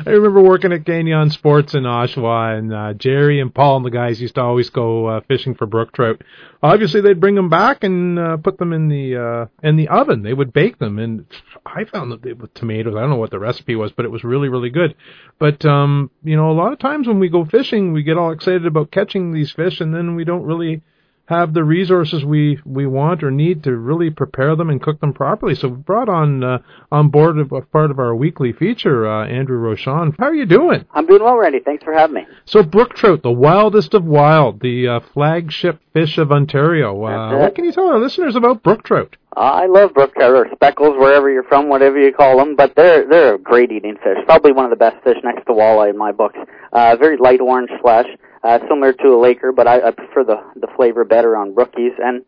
I remember working at Gagnon Sports in Oshawa, and uh, Jerry and Paul and the guys used to always go uh, fishing for brook trout. Obviously, they'd bring them back and uh, put them in the uh, in the oven. They would bake them, and I found that they, with tomatoes. I don't know what the recipe was, but it was really really good. But um, you know, a lot of times when we go fishing, we get all excited about catching these fish, and then we don't really have the resources we, we want or need to really prepare them and cook them properly. So we brought on uh, on board a part of our weekly feature, uh, Andrew Rochon. How are you doing? I'm doing well, Randy. Thanks for having me. So brook trout, the wildest of wild, the uh, flagship fish of Ontario. Uh, what can you tell our listeners about brook trout? I love brook trout or speckles, wherever you're from, whatever you call them. But they're they're a great eating fish. Probably one of the best fish next to walleye in my books. Uh, very light orange flesh uh, similar to a Laker, but I, I prefer the the flavor better on brookies, and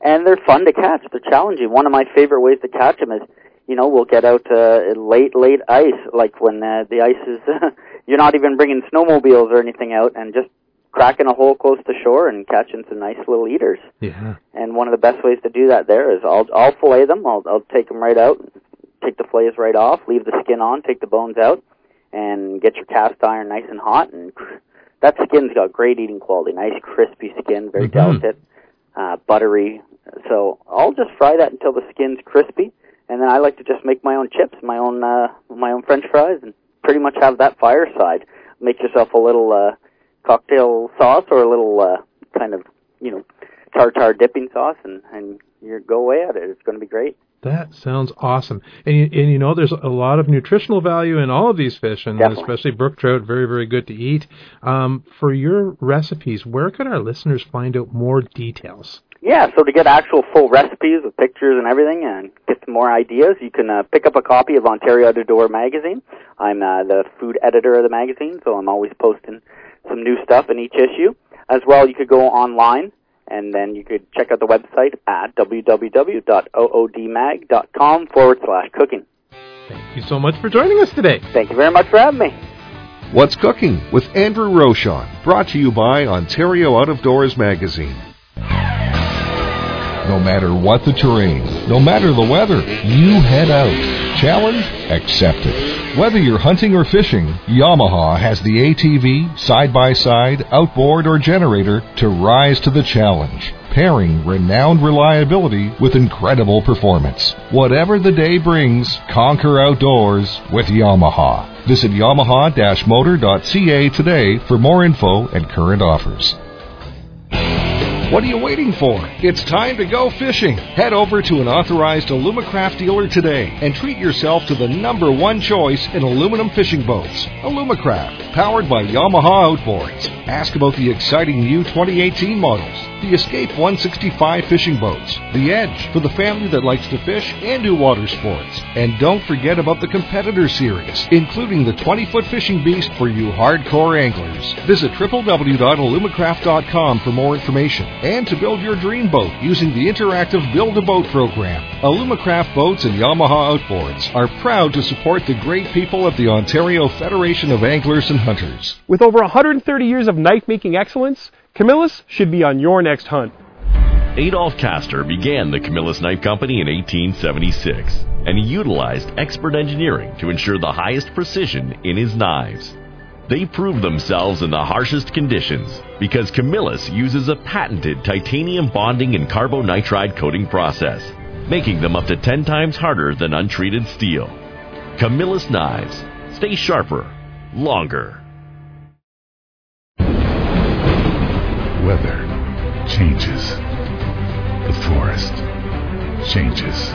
and they're fun to catch. They're challenging. One of my favorite ways to catch them is, you know, we'll get out uh, late late ice, like when uh, the ice is you're not even bringing snowmobiles or anything out, and just cracking a hole close to shore and catching some nice little eaters. Yeah. And one of the best ways to do that there is I'll I'll fillet them. I'll I'll take them right out, take the fillets right off, leave the skin on, take the bones out, and get your cast iron nice and hot and that skin's got great eating quality, nice crispy skin, very Mm-hmm. delicate, uh, buttery. So I'll just fry that until the skin's crispy, and then I like to just make my own chips, my own uh, my own French fries, and pretty much have that fireside. Make yourself a little uh, cocktail sauce or a little uh, kind of you know tartar dipping sauce, and and you go away at it. It's going to be great. That sounds awesome. And you, and you know, there's a lot of nutritional value in all of these fish, and Definitely. especially brook trout, very, very good to eat. Um, for your recipes, where can our listeners find out more details? Yeah, so to get actual full recipes with pictures and everything and get some more ideas, you can uh, pick up a copy of Ontario Out of Door magazine. I'm uh, the food editor of the magazine, so I'm always posting some new stuff in each issue. As well, you could go online and then you could check out the website at www.oodmag.com forward slash cooking. Thank you so much for joining us today. Thank you very much for having me. What's Cooking with Andrew Rochon, brought to you by Ontario Out of Doors Magazine. No matter what the terrain, no matter the weather, you head out. Challenge accepted. Whether you're hunting or fishing, Yamaha has the ATV, side by side, outboard, or generator to rise to the challenge. Pairing renowned reliability with incredible performance. Whatever the day brings, conquer outdoors with Yamaha. Visit yamaha-motor.ca today for more info and current offers. What are you waiting for? It's time to go fishing. Head over to an authorized Alumacraft dealer today and treat yourself to the number one choice in aluminum fishing boats. Alumacraft, powered by Yamaha Outboards. Ask about the exciting new 2018 models, the Escape 165 fishing boats, the Edge for the family that likes to fish and do water sports. And don't forget about the Competitor Series, including the 20-foot fishing beast for you hardcore anglers. Visit www.alumacraft.com for more information. and to build your dream boat using the interactive Build a Boat program. Alumacraft Boats and Yamaha Outboards are proud to support the great people of the Ontario Federation of Anglers and Hunters. With over 130 years of knife making excellence, Camillus should be on your next hunt. Adolph Kastor began the Camillus Knife Company in 1876, and he utilized expert engineering to ensure the highest precision in his knives. They prove themselves in the harshest conditions because Camillus uses a patented titanium bonding and carbonitride coating process, making them up to 10 times harder than untreated steel. Camillus knives. Stay sharper, longer. Weather changes. The forest changes.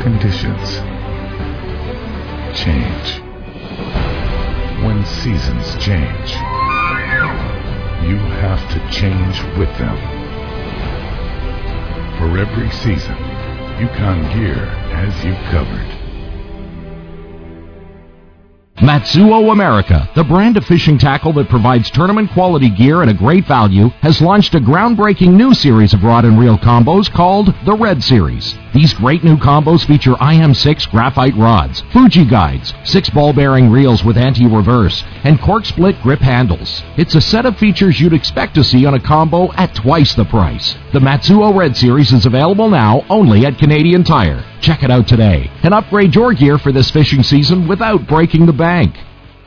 Conditions change. When seasons change, you have to change with them. For every season, Yukon Gear has you covered. Matsuo America, the brand of fishing tackle that provides tournament quality gear at a great value, has launched a groundbreaking new series of rod and reel combos called the Red Series. These great new combos feature IM6 graphite rods, Fuji guides, six ball bearing reels with anti-reverse, and cork split grip handles. It's a set of features you'd expect to see on a combo at twice the price. The Matsuo Red Series is available now only at Canadian Tire. Check it out today and upgrade your gear for this fishing season without breaking the bank.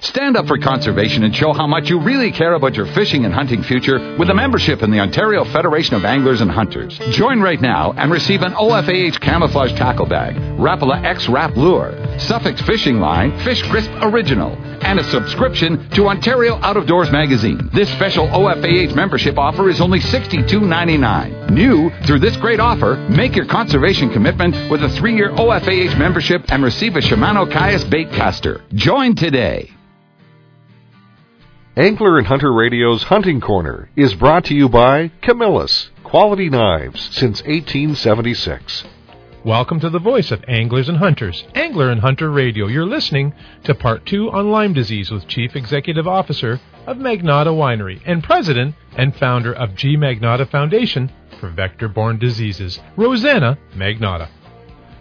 Stand up for conservation and show how much you really care about your fishing and hunting future with a membership in the Ontario Federation of Anglers and Hunters. Join right now and receive an OFAH camouflage tackle bag, Rapala X Rap Lure, Suffix Fishing Line, Fish Crisp Original, and a subscription to Ontario Out of Doors magazine. This special OFAH membership offer is only $62.99. New through this great offer, make your conservation commitment with a three-year OFAH membership and receive a Shimano Caius bait caster. Join today. Angler and Hunter Radio's Hunting Corner is brought to you by Camillus, quality knives since 1876. Welcome to the voice of Anglers and Hunters, Angler and Hunter Radio. You're listening to part two on Lyme disease with Chief Executive Officer of Magnotta Winery and President and founder of G Magnotta Foundation for Vector Borne Diseases, Rosanna Magnotta.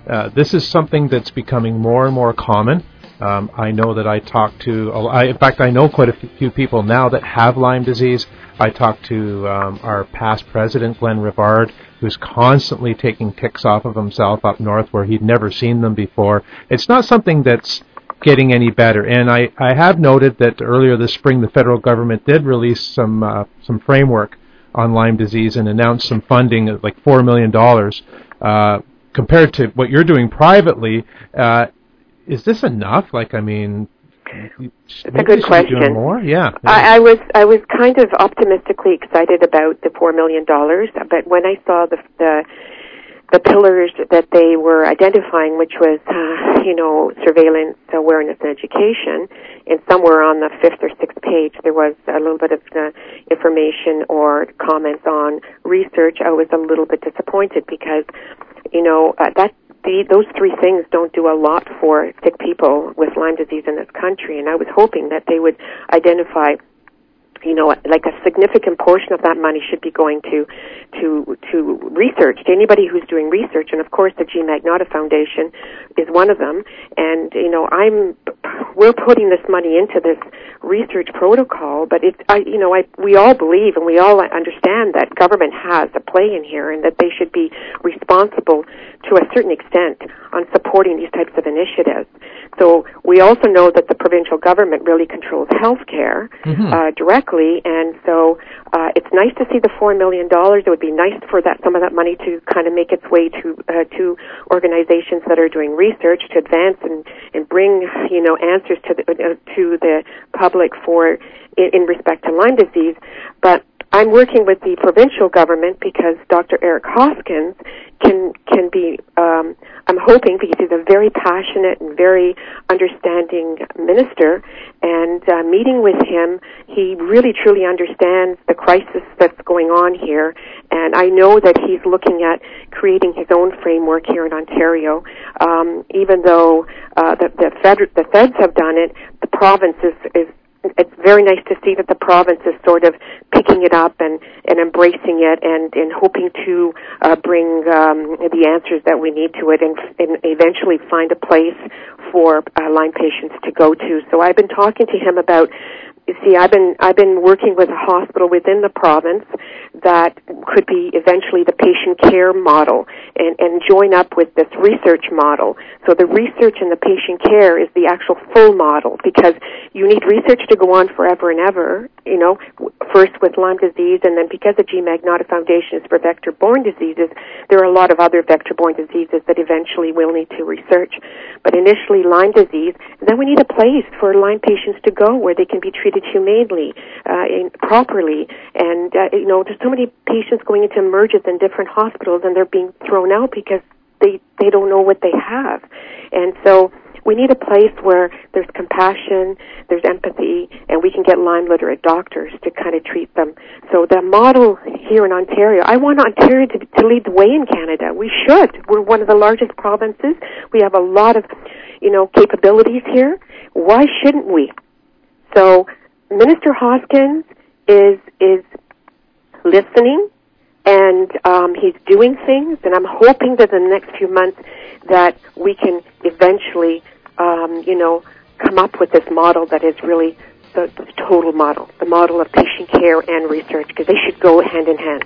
Uh, this is something that's becoming more and more common. Um, I know that I talk to, I, in fact, I know quite a few people now that have Lyme disease. I talked to um, our past president, Glenn Rivard, who's constantly taking ticks off of himself up north where he'd never seen them before. It's not something that's getting any better. And I, I have noted that earlier this spring, the federal government did release some uh, some framework on Lyme disease and announced some funding like four million dollars. Uh, compared to what you're doing privately, uh, is this enough? Like, I mean, it's a good question. More? Yeah, yeah. I, I was I was kind of optimistically excited about the four million dollars, but when I saw the the the pillars that they were identifying, which was, uh, you know, surveillance, awareness, and education, and somewhere on the fifth or sixth page there was a little bit of uh, information or comments on research. I was a little bit disappointed because, you know, uh, that the, those three things don't do a lot for sick people with Lyme disease in this country, and I was hoping that they would identify you know, like a significant portion of that money should be going to to to research to anybody who's doing research, and of course the G Magnotta Foundation is one of them. And you know, I'm we're putting this money into this research protocol, but it's I you know I we all believe and we all understand that government has a play in here, and that they should be responsible to a certain extent on supporting these types of initiatives. So we also know that the provincial government really controls healthcare Mm-hmm. uh, directly, and so uh, it's nice to see the four million dollars. It would be nice for that some of that money to kind of make its way to uh, to organizations that are doing research to advance and and bring you know answers to the uh, to the public for in, in respect to Lyme disease, but. I'm working with the provincial government because Dr. Eric Hoskins can can be. Um, I'm hoping because he's a very passionate and very understanding minister, and uh, meeting with him, he really truly understands the crisis that's going on here, and I know that he's looking at creating his own framework here in Ontario. Um, even though uh, the the, fed, the feds have done it, the province is, is it's very nice to see that the province is sort of picking it up and, and embracing it and, and hoping to uh, bring um, the answers that we need to it and, and eventually find a place for uh, Lyme patients to go to. So I've been talking to him about you see, I've been I've been working with a hospital within the province that could be eventually the patient care model and, and join up with this research model. So the research and the patient care is the actual full model because you need research to go on forever and ever. You know, first with Lyme disease, and then because the G Magnotta foundation is for vector-borne diseases, there are a lot of other vector-borne diseases that eventually we'll need to research. But initially Lyme disease, and then we need a place for Lyme patients to go where they can be treated humanely, uh, properly. And, uh, you know, there's so many patients going into emerges in different hospitals and they're being thrown out because they, they don't know what they have. And so, we need a place where there's compassion, there's empathy, and we can get Lyme literate doctors to kind of treat them. So the model here in Ontario, I want Ontario to, to lead the way in Canada. We should. We're one of the largest provinces. We have a lot of, you know, capabilities here. Why shouldn't we? So Minister Hoskins is is listening and um, he's doing things, and I'm hoping that in the next few months that we can eventually, um, you know, come up with this model that is really the, the total model, the model of patient care and research, because they should go hand in hand.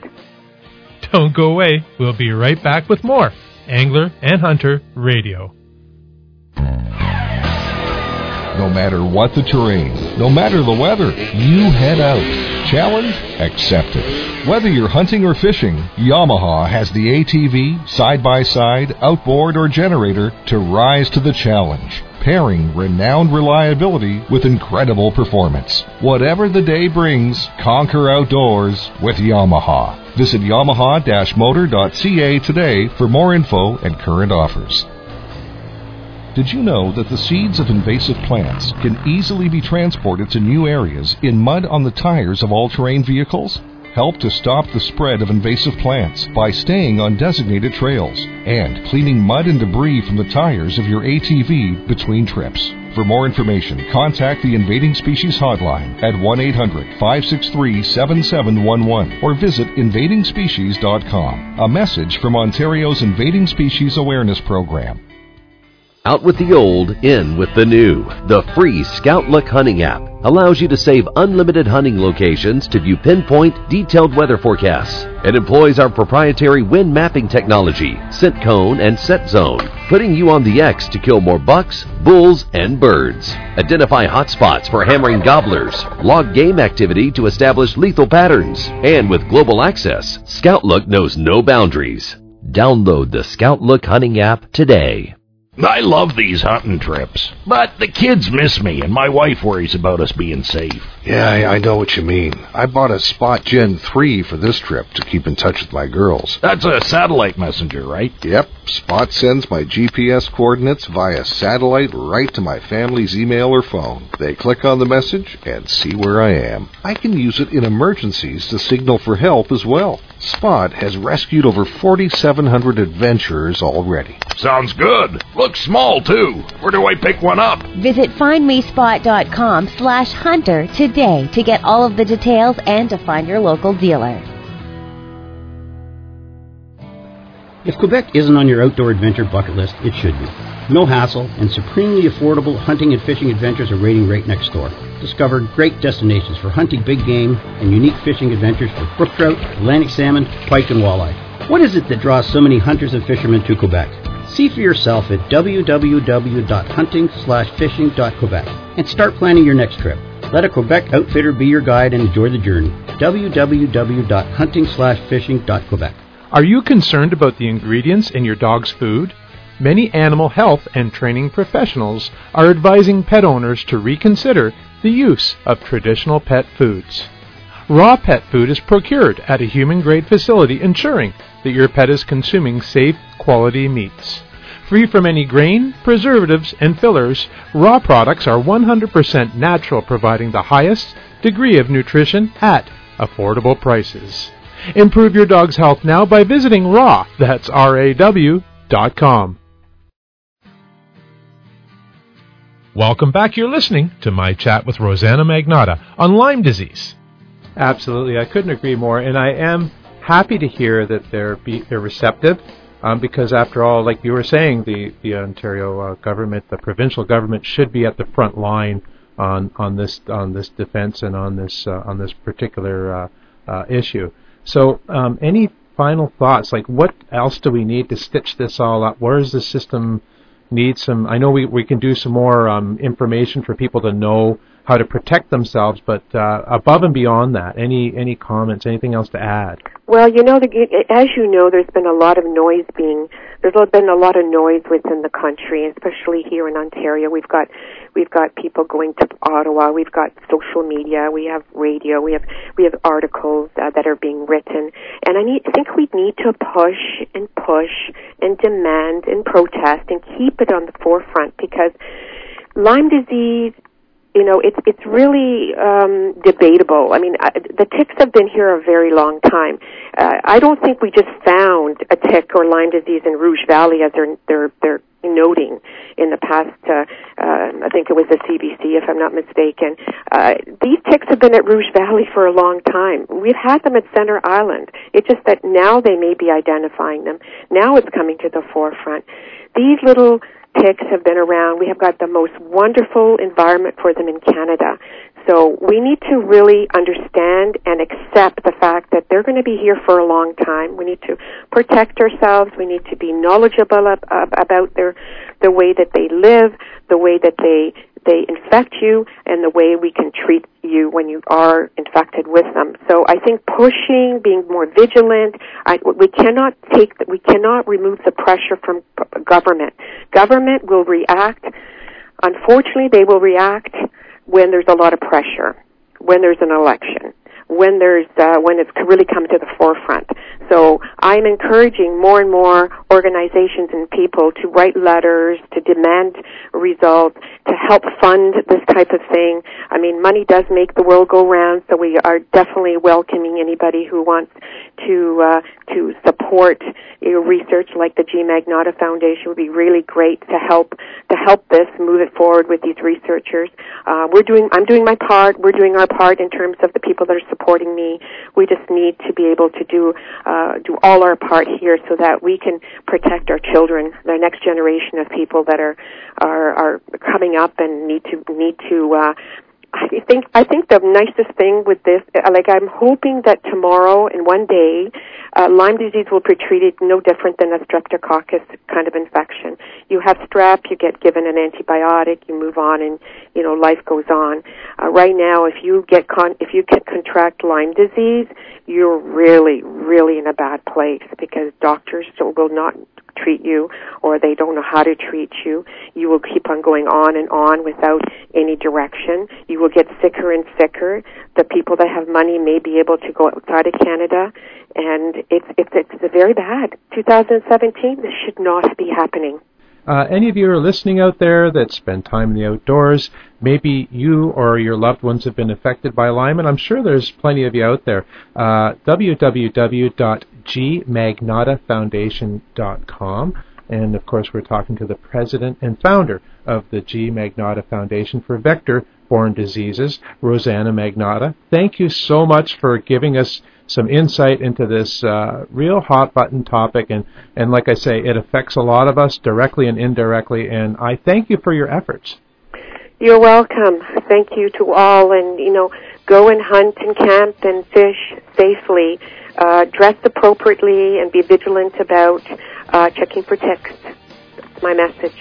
Don't go away. We'll be right back with more Angler and Hunter Radio. No matter what the terrain, no matter the weather, you head out. Challenge accepted. Whether you're hunting or fishing, Yamaha has the ATV, side by side, outboard, or generator to rise to the challenge pairing renowned reliability with incredible performance. Whatever the day brings, conquer outdoors with Yamaha. Visit yamaha-motor.ca today for more info and current offers. Did you know that the seeds of invasive plants can easily be transported to new areas in mud on the tires of all terrain vehicles? Help to stop the spread of invasive plants by staying on designated trails and cleaning mud and debris from the tires of your ATV between trips. For more information, contact the Invading Species Hotline at 1 800 563 7711 or visit invadingspecies.com. A message from Ontario's Invading Species Awareness Program. Out with the old, in with the new. The free Scout Look hunting app allows you to save unlimited hunting locations to view pinpoint, detailed weather forecasts. It employs our proprietary wind mapping technology, scent cone, and set zone, putting you on the X to kill more bucks, bulls, and birds. Identify hotspots for hammering gobblers, log game activity to establish lethal patterns, and with global access, Scout Look knows no boundaries. Download the Scout Look hunting app today. I love these hunting trips, but the kids miss me, and my wife worries about us being safe. Yeah, I, I know what you mean. I bought a Spot Gen 3 for this trip to keep in touch with my girls. That's a satellite messenger, right? Yep. Spot sends my GPS coordinates via satellite right to my family's email or phone. They click on the message and see where I am. I can use it in emergencies to signal for help as well. Spot has rescued over 4,700 adventurers already. Sounds good. Looks small, too. Where do I pick one up? Visit findmespot.com slash hunter today to get all of the details and to find your local dealer. If Quebec isn't on your outdoor adventure bucket list, it should be. No hassle and supremely affordable hunting and fishing adventures are waiting right next door. Discover great destinations for hunting big game and unique fishing adventures for brook trout, Atlantic salmon, pike, and walleye. What is it that draws so many hunters and fishermen to Quebec? See for yourself at www.hunting-fishing.quebec and start planning your next trip. Let a Quebec outfitter be your guide and enjoy the journey. www.hunting-fishing.quebec. Are you concerned about the ingredients in your dog's food? Many animal health and training professionals are advising pet owners to reconsider the use of traditional pet foods. Raw pet food is procured at a human grade facility, ensuring that your pet is consuming safe, quality meats. Free from any grain, preservatives, and fillers, raw products are 100% natural, providing the highest degree of nutrition at affordable prices. Improve your dog's health now by visiting raw, that's R-A-W, dot com. Welcome back. You're listening to my chat with Rosanna Magnotta on Lyme disease. Absolutely, I couldn't agree more, and I am happy to hear that they're be, they're receptive, um, because after all, like you were saying, the the Ontario uh, government, the provincial government, should be at the front line on on this on this defense and on this uh, on this particular uh, uh issue. So, um, any final thoughts? Like, what else do we need to stitch this all up? Where does the system? need some. I know we we can do some more um, information for people to know how to protect themselves, but uh, above and beyond that, any any comments, anything else to add? Well, you know, as you know, there's been a lot of noise being there's been a lot of noise within the country, especially here in Ontario. We've got we've got people going to Ottawa. We've got social media. We have radio. We have we have articles uh, that are being written, and I need think we need to push and push and demand and protest and keep it on the forefront because Lyme disease you know, it's it's really um, debatable. I mean, I, the ticks have been here a very long time. Uh, I don't think we just found a tick or Lyme disease in Rouge Valley as they're they're they're noting in the past. Uh, uh, I think it was the CBC, if I'm not mistaken. Uh, these ticks have been at Rouge Valley for a long time. We've had them at Center Island. It's just that now they may be identifying them. Now it's coming to the forefront. These little ticks have been around. We have got the most wonderful environment for them in Canada. So we need to really understand and accept the fact that they're going to be here for a long time. We need to protect ourselves. We need to be knowledgeable ab- about their the way that they live, the way that they they infect you and the way we can treat you when you are infected with them. So I think pushing, being more vigilant, I, we cannot take, we cannot remove the pressure from government. Government will react. Unfortunately, they will react when there's a lot of pressure, when there's an election when there's uh, when it's really come to the forefront. So I'm encouraging more and more organizations and people to write letters, to demand results, to help fund this type of thing. I mean, money does make the world go round, so we are definitely welcoming anybody who wants to uh, to support you know, research like the G Magnotta Foundation would be really great to help to help this move it forward with these researchers. Uh, we're doing I'm doing my part. We're doing our part in terms of the people that are supporting me. We just need to be able to do uh, do all our part here so that we can protect our children, the next generation of people that are are, are coming up and need to need to uh, I think I think the nicest thing with this, uh, like I'm hoping that tomorrow in one day, uh, Lyme disease will be treated no different than a streptococcus kind of infection. You have strep, you get given an antibiotic, you move on, and you know life goes on. Uh, right now, if you get con- if you can contract Lyme disease, you're really really in a bad place because doctors will not treat you or they don't know how to treat you. You will keep on going on and on without any direction. You will get sicker and sicker. The people that have money may be able to go outside of Canada and it's it's it's very bad. 2017 this should not be happening. Uh, any of you are listening out there that spend time in the outdoors, maybe you or your loved ones have been affected by Lyme, and I'm sure there's plenty of you out there. Uh, www.gmagnottafoundation.com. And of course, we're talking to the president and founder of the G. Magnotta Foundation for Vector Borne Diseases, Rosanna Magnotta. Thank you so much for giving us some insight into this uh, real hot button topic. And, and like I say, it affects a lot of us directly and indirectly. And I thank you for your efforts. You're welcome. Thank you to all. And, you know, go and hunt and camp and fish safely. Uh, dress appropriately and be vigilant about uh, checking for ticks. That's my message.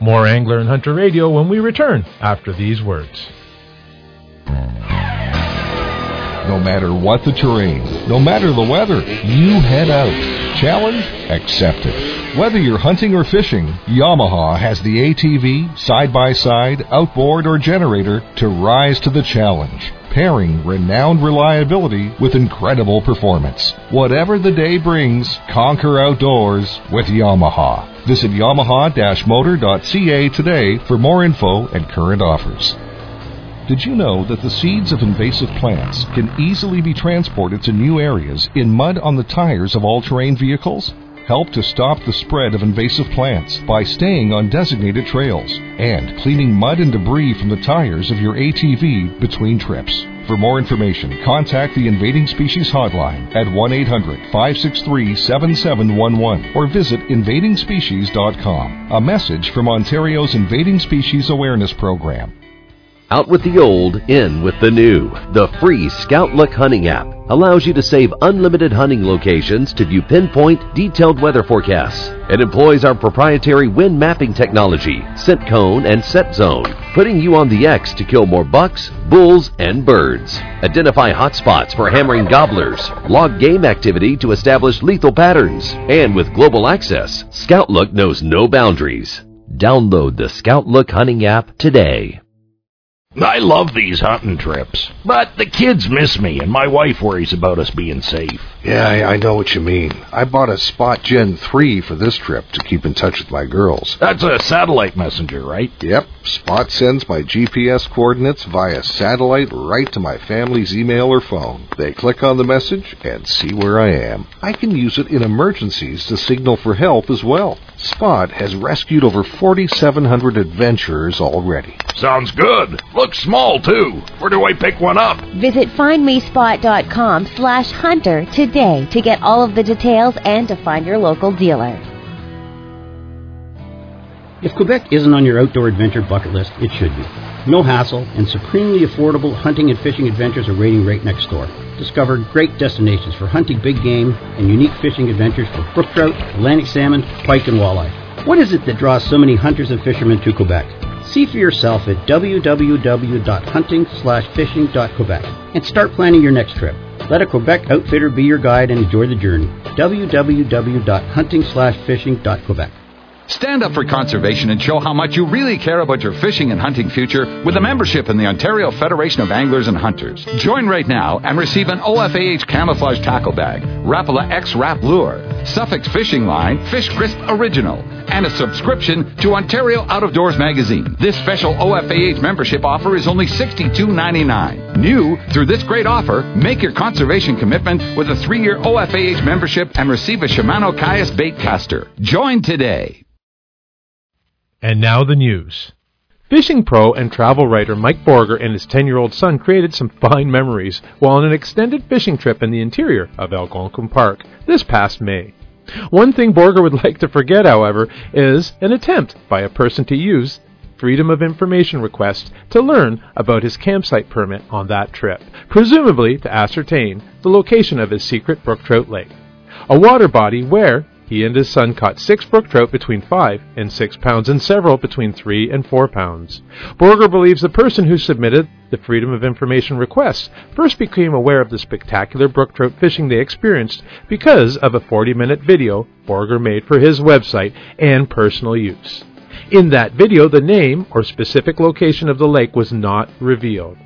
More Angler and Hunter Radio when we return after these words. No matter what the terrain, no matter the weather, you head out. Challenge accepted. Whether you're hunting or fishing, Yamaha has the ATV, side by side, outboard, or generator to rise to the challenge pairing renowned reliability with incredible performance. Whatever the day brings, conquer outdoors with Yamaha. Visit yamaha-motor.ca today for more info and current offers. Did you know that the seeds of invasive plants can easily be transported to new areas in mud on the tires of all terrain vehicles? help to stop the spread of invasive plants by staying on designated trails and cleaning mud and debris from the tires of your ATV between trips. For more information, contact the Invading Species Hotline at 1 800 563 7711 or visit invadingspecies.com. A message from Ontario's Invading Species Awareness Program. Out with the old, in with the new. The free Scout Look hunting app allows you to save unlimited hunting locations to view pinpoint, detailed weather forecasts. It employs our proprietary wind mapping technology, scent cone, and set zone, putting you on the X to kill more bucks, bulls, and birds. Identify hot spots for hammering gobblers, log game activity to establish lethal patterns, and with global access, Scout Look knows no boundaries. Download the Scout Look hunting app today. I love these hunting trips, but the kids miss me and my wife worries about us being safe. Yeah, I, I know what you mean. I bought a Spot Gen 3 for this trip to keep in touch with my girls. That's a satellite messenger, right? Yep. Spot sends my GPS coordinates via satellite right to my family's email or phone. They click on the message and see where I am. I can use it in emergencies to signal for help as well. Spot has rescued over 4,700 adventurers already. Sounds good. Looks small, too. Where do I pick one up? Visit findmespot.com slash hunter today to get all of the details and to find your local dealer. If Quebec isn't on your outdoor adventure bucket list, it should be. No hassle and supremely affordable hunting and fishing adventures are waiting right next door. Discover great destinations for hunting big game and unique fishing adventures for brook trout, Atlantic salmon, pike, and walleye. What is it that draws so many hunters and fishermen to Quebec? See for yourself at www.hunting-fishing.quebec and start planning your next trip. Let a Quebec outfitter be your guide and enjoy the journey. www.hunting-fishing.quebec. Stand up for conservation and show how much you really care about your fishing and hunting future with a membership in the Ontario Federation of Anglers and Hunters. Join right now and receive an OFAH camouflage tackle bag, Rapala X Rap Lure, Suffix Fishing Line, Fish Crisp Original, and a subscription to Ontario Out of Doors magazine. This special OFAH membership offer is only $62.99. New through this great offer, make your conservation commitment with a three-year OFAH membership and receive a Shimano Caius bait caster. Join today. And now the news. Fishing pro and travel writer Mike Borger and his 10 year old son created some fine memories while on an extended fishing trip in the interior of Algonquin Park this past May. One thing Borger would like to forget, however, is an attempt by a person to use Freedom of Information request to learn about his campsite permit on that trip, presumably to ascertain the location of his secret brook trout lake, a water body where he and his son caught six brook trout between five and six pounds and several between three and four pounds. Borger believes the person who submitted the Freedom of Information request first became aware of the spectacular brook trout fishing they experienced because of a 40 minute video Borger made for his website and personal use. In that video, the name or specific location of the lake was not revealed.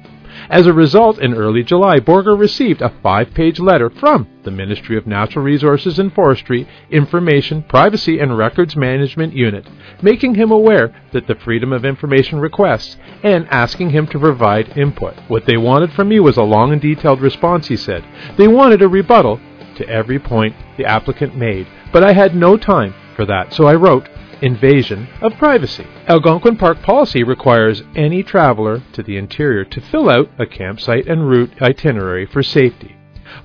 As a result, in early July, Borger received a five page letter from the Ministry of Natural Resources and Forestry Information, Privacy and Records Management Unit, making him aware that the Freedom of Information requests and asking him to provide input. What they wanted from me was a long and detailed response, he said. They wanted a rebuttal to every point the applicant made, but I had no time for that, so I wrote, invasion of privacy. Algonquin Park policy requires any traveler to the interior to fill out a campsite and route itinerary for safety.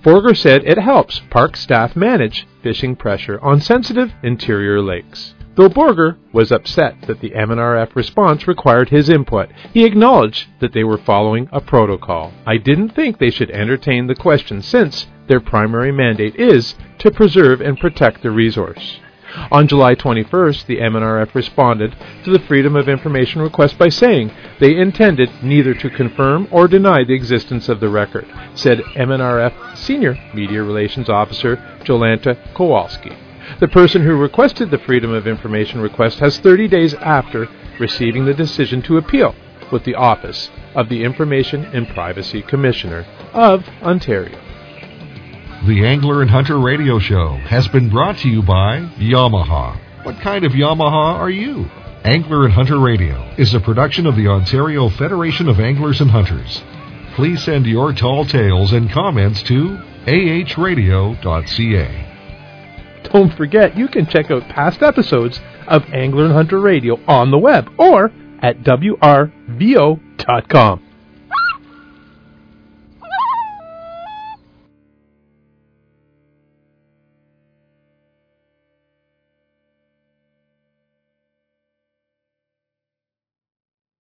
Borger said it helps park staff manage fishing pressure on sensitive interior lakes. Though Borger was upset that the MNRF response required his input, he acknowledged that they were following a protocol. I didn't think they should entertain the question since their primary mandate is to preserve and protect the resource. On July 21st, the MNRF responded to the Freedom of Information request by saying they intended neither to confirm or deny the existence of the record, said MNRF Senior Media Relations Officer Jolanta Kowalski. The person who requested the Freedom of Information request has 30 days after receiving the decision to appeal with the Office of the Information and Privacy Commissioner of Ontario. The Angler and Hunter Radio Show has been brought to you by Yamaha. What kind of Yamaha are you? Angler and Hunter Radio is a production of the Ontario Federation of Anglers and Hunters. Please send your tall tales and comments to ahradio.ca. Don't forget, you can check out past episodes of Angler and Hunter Radio on the web or at WRVO.com.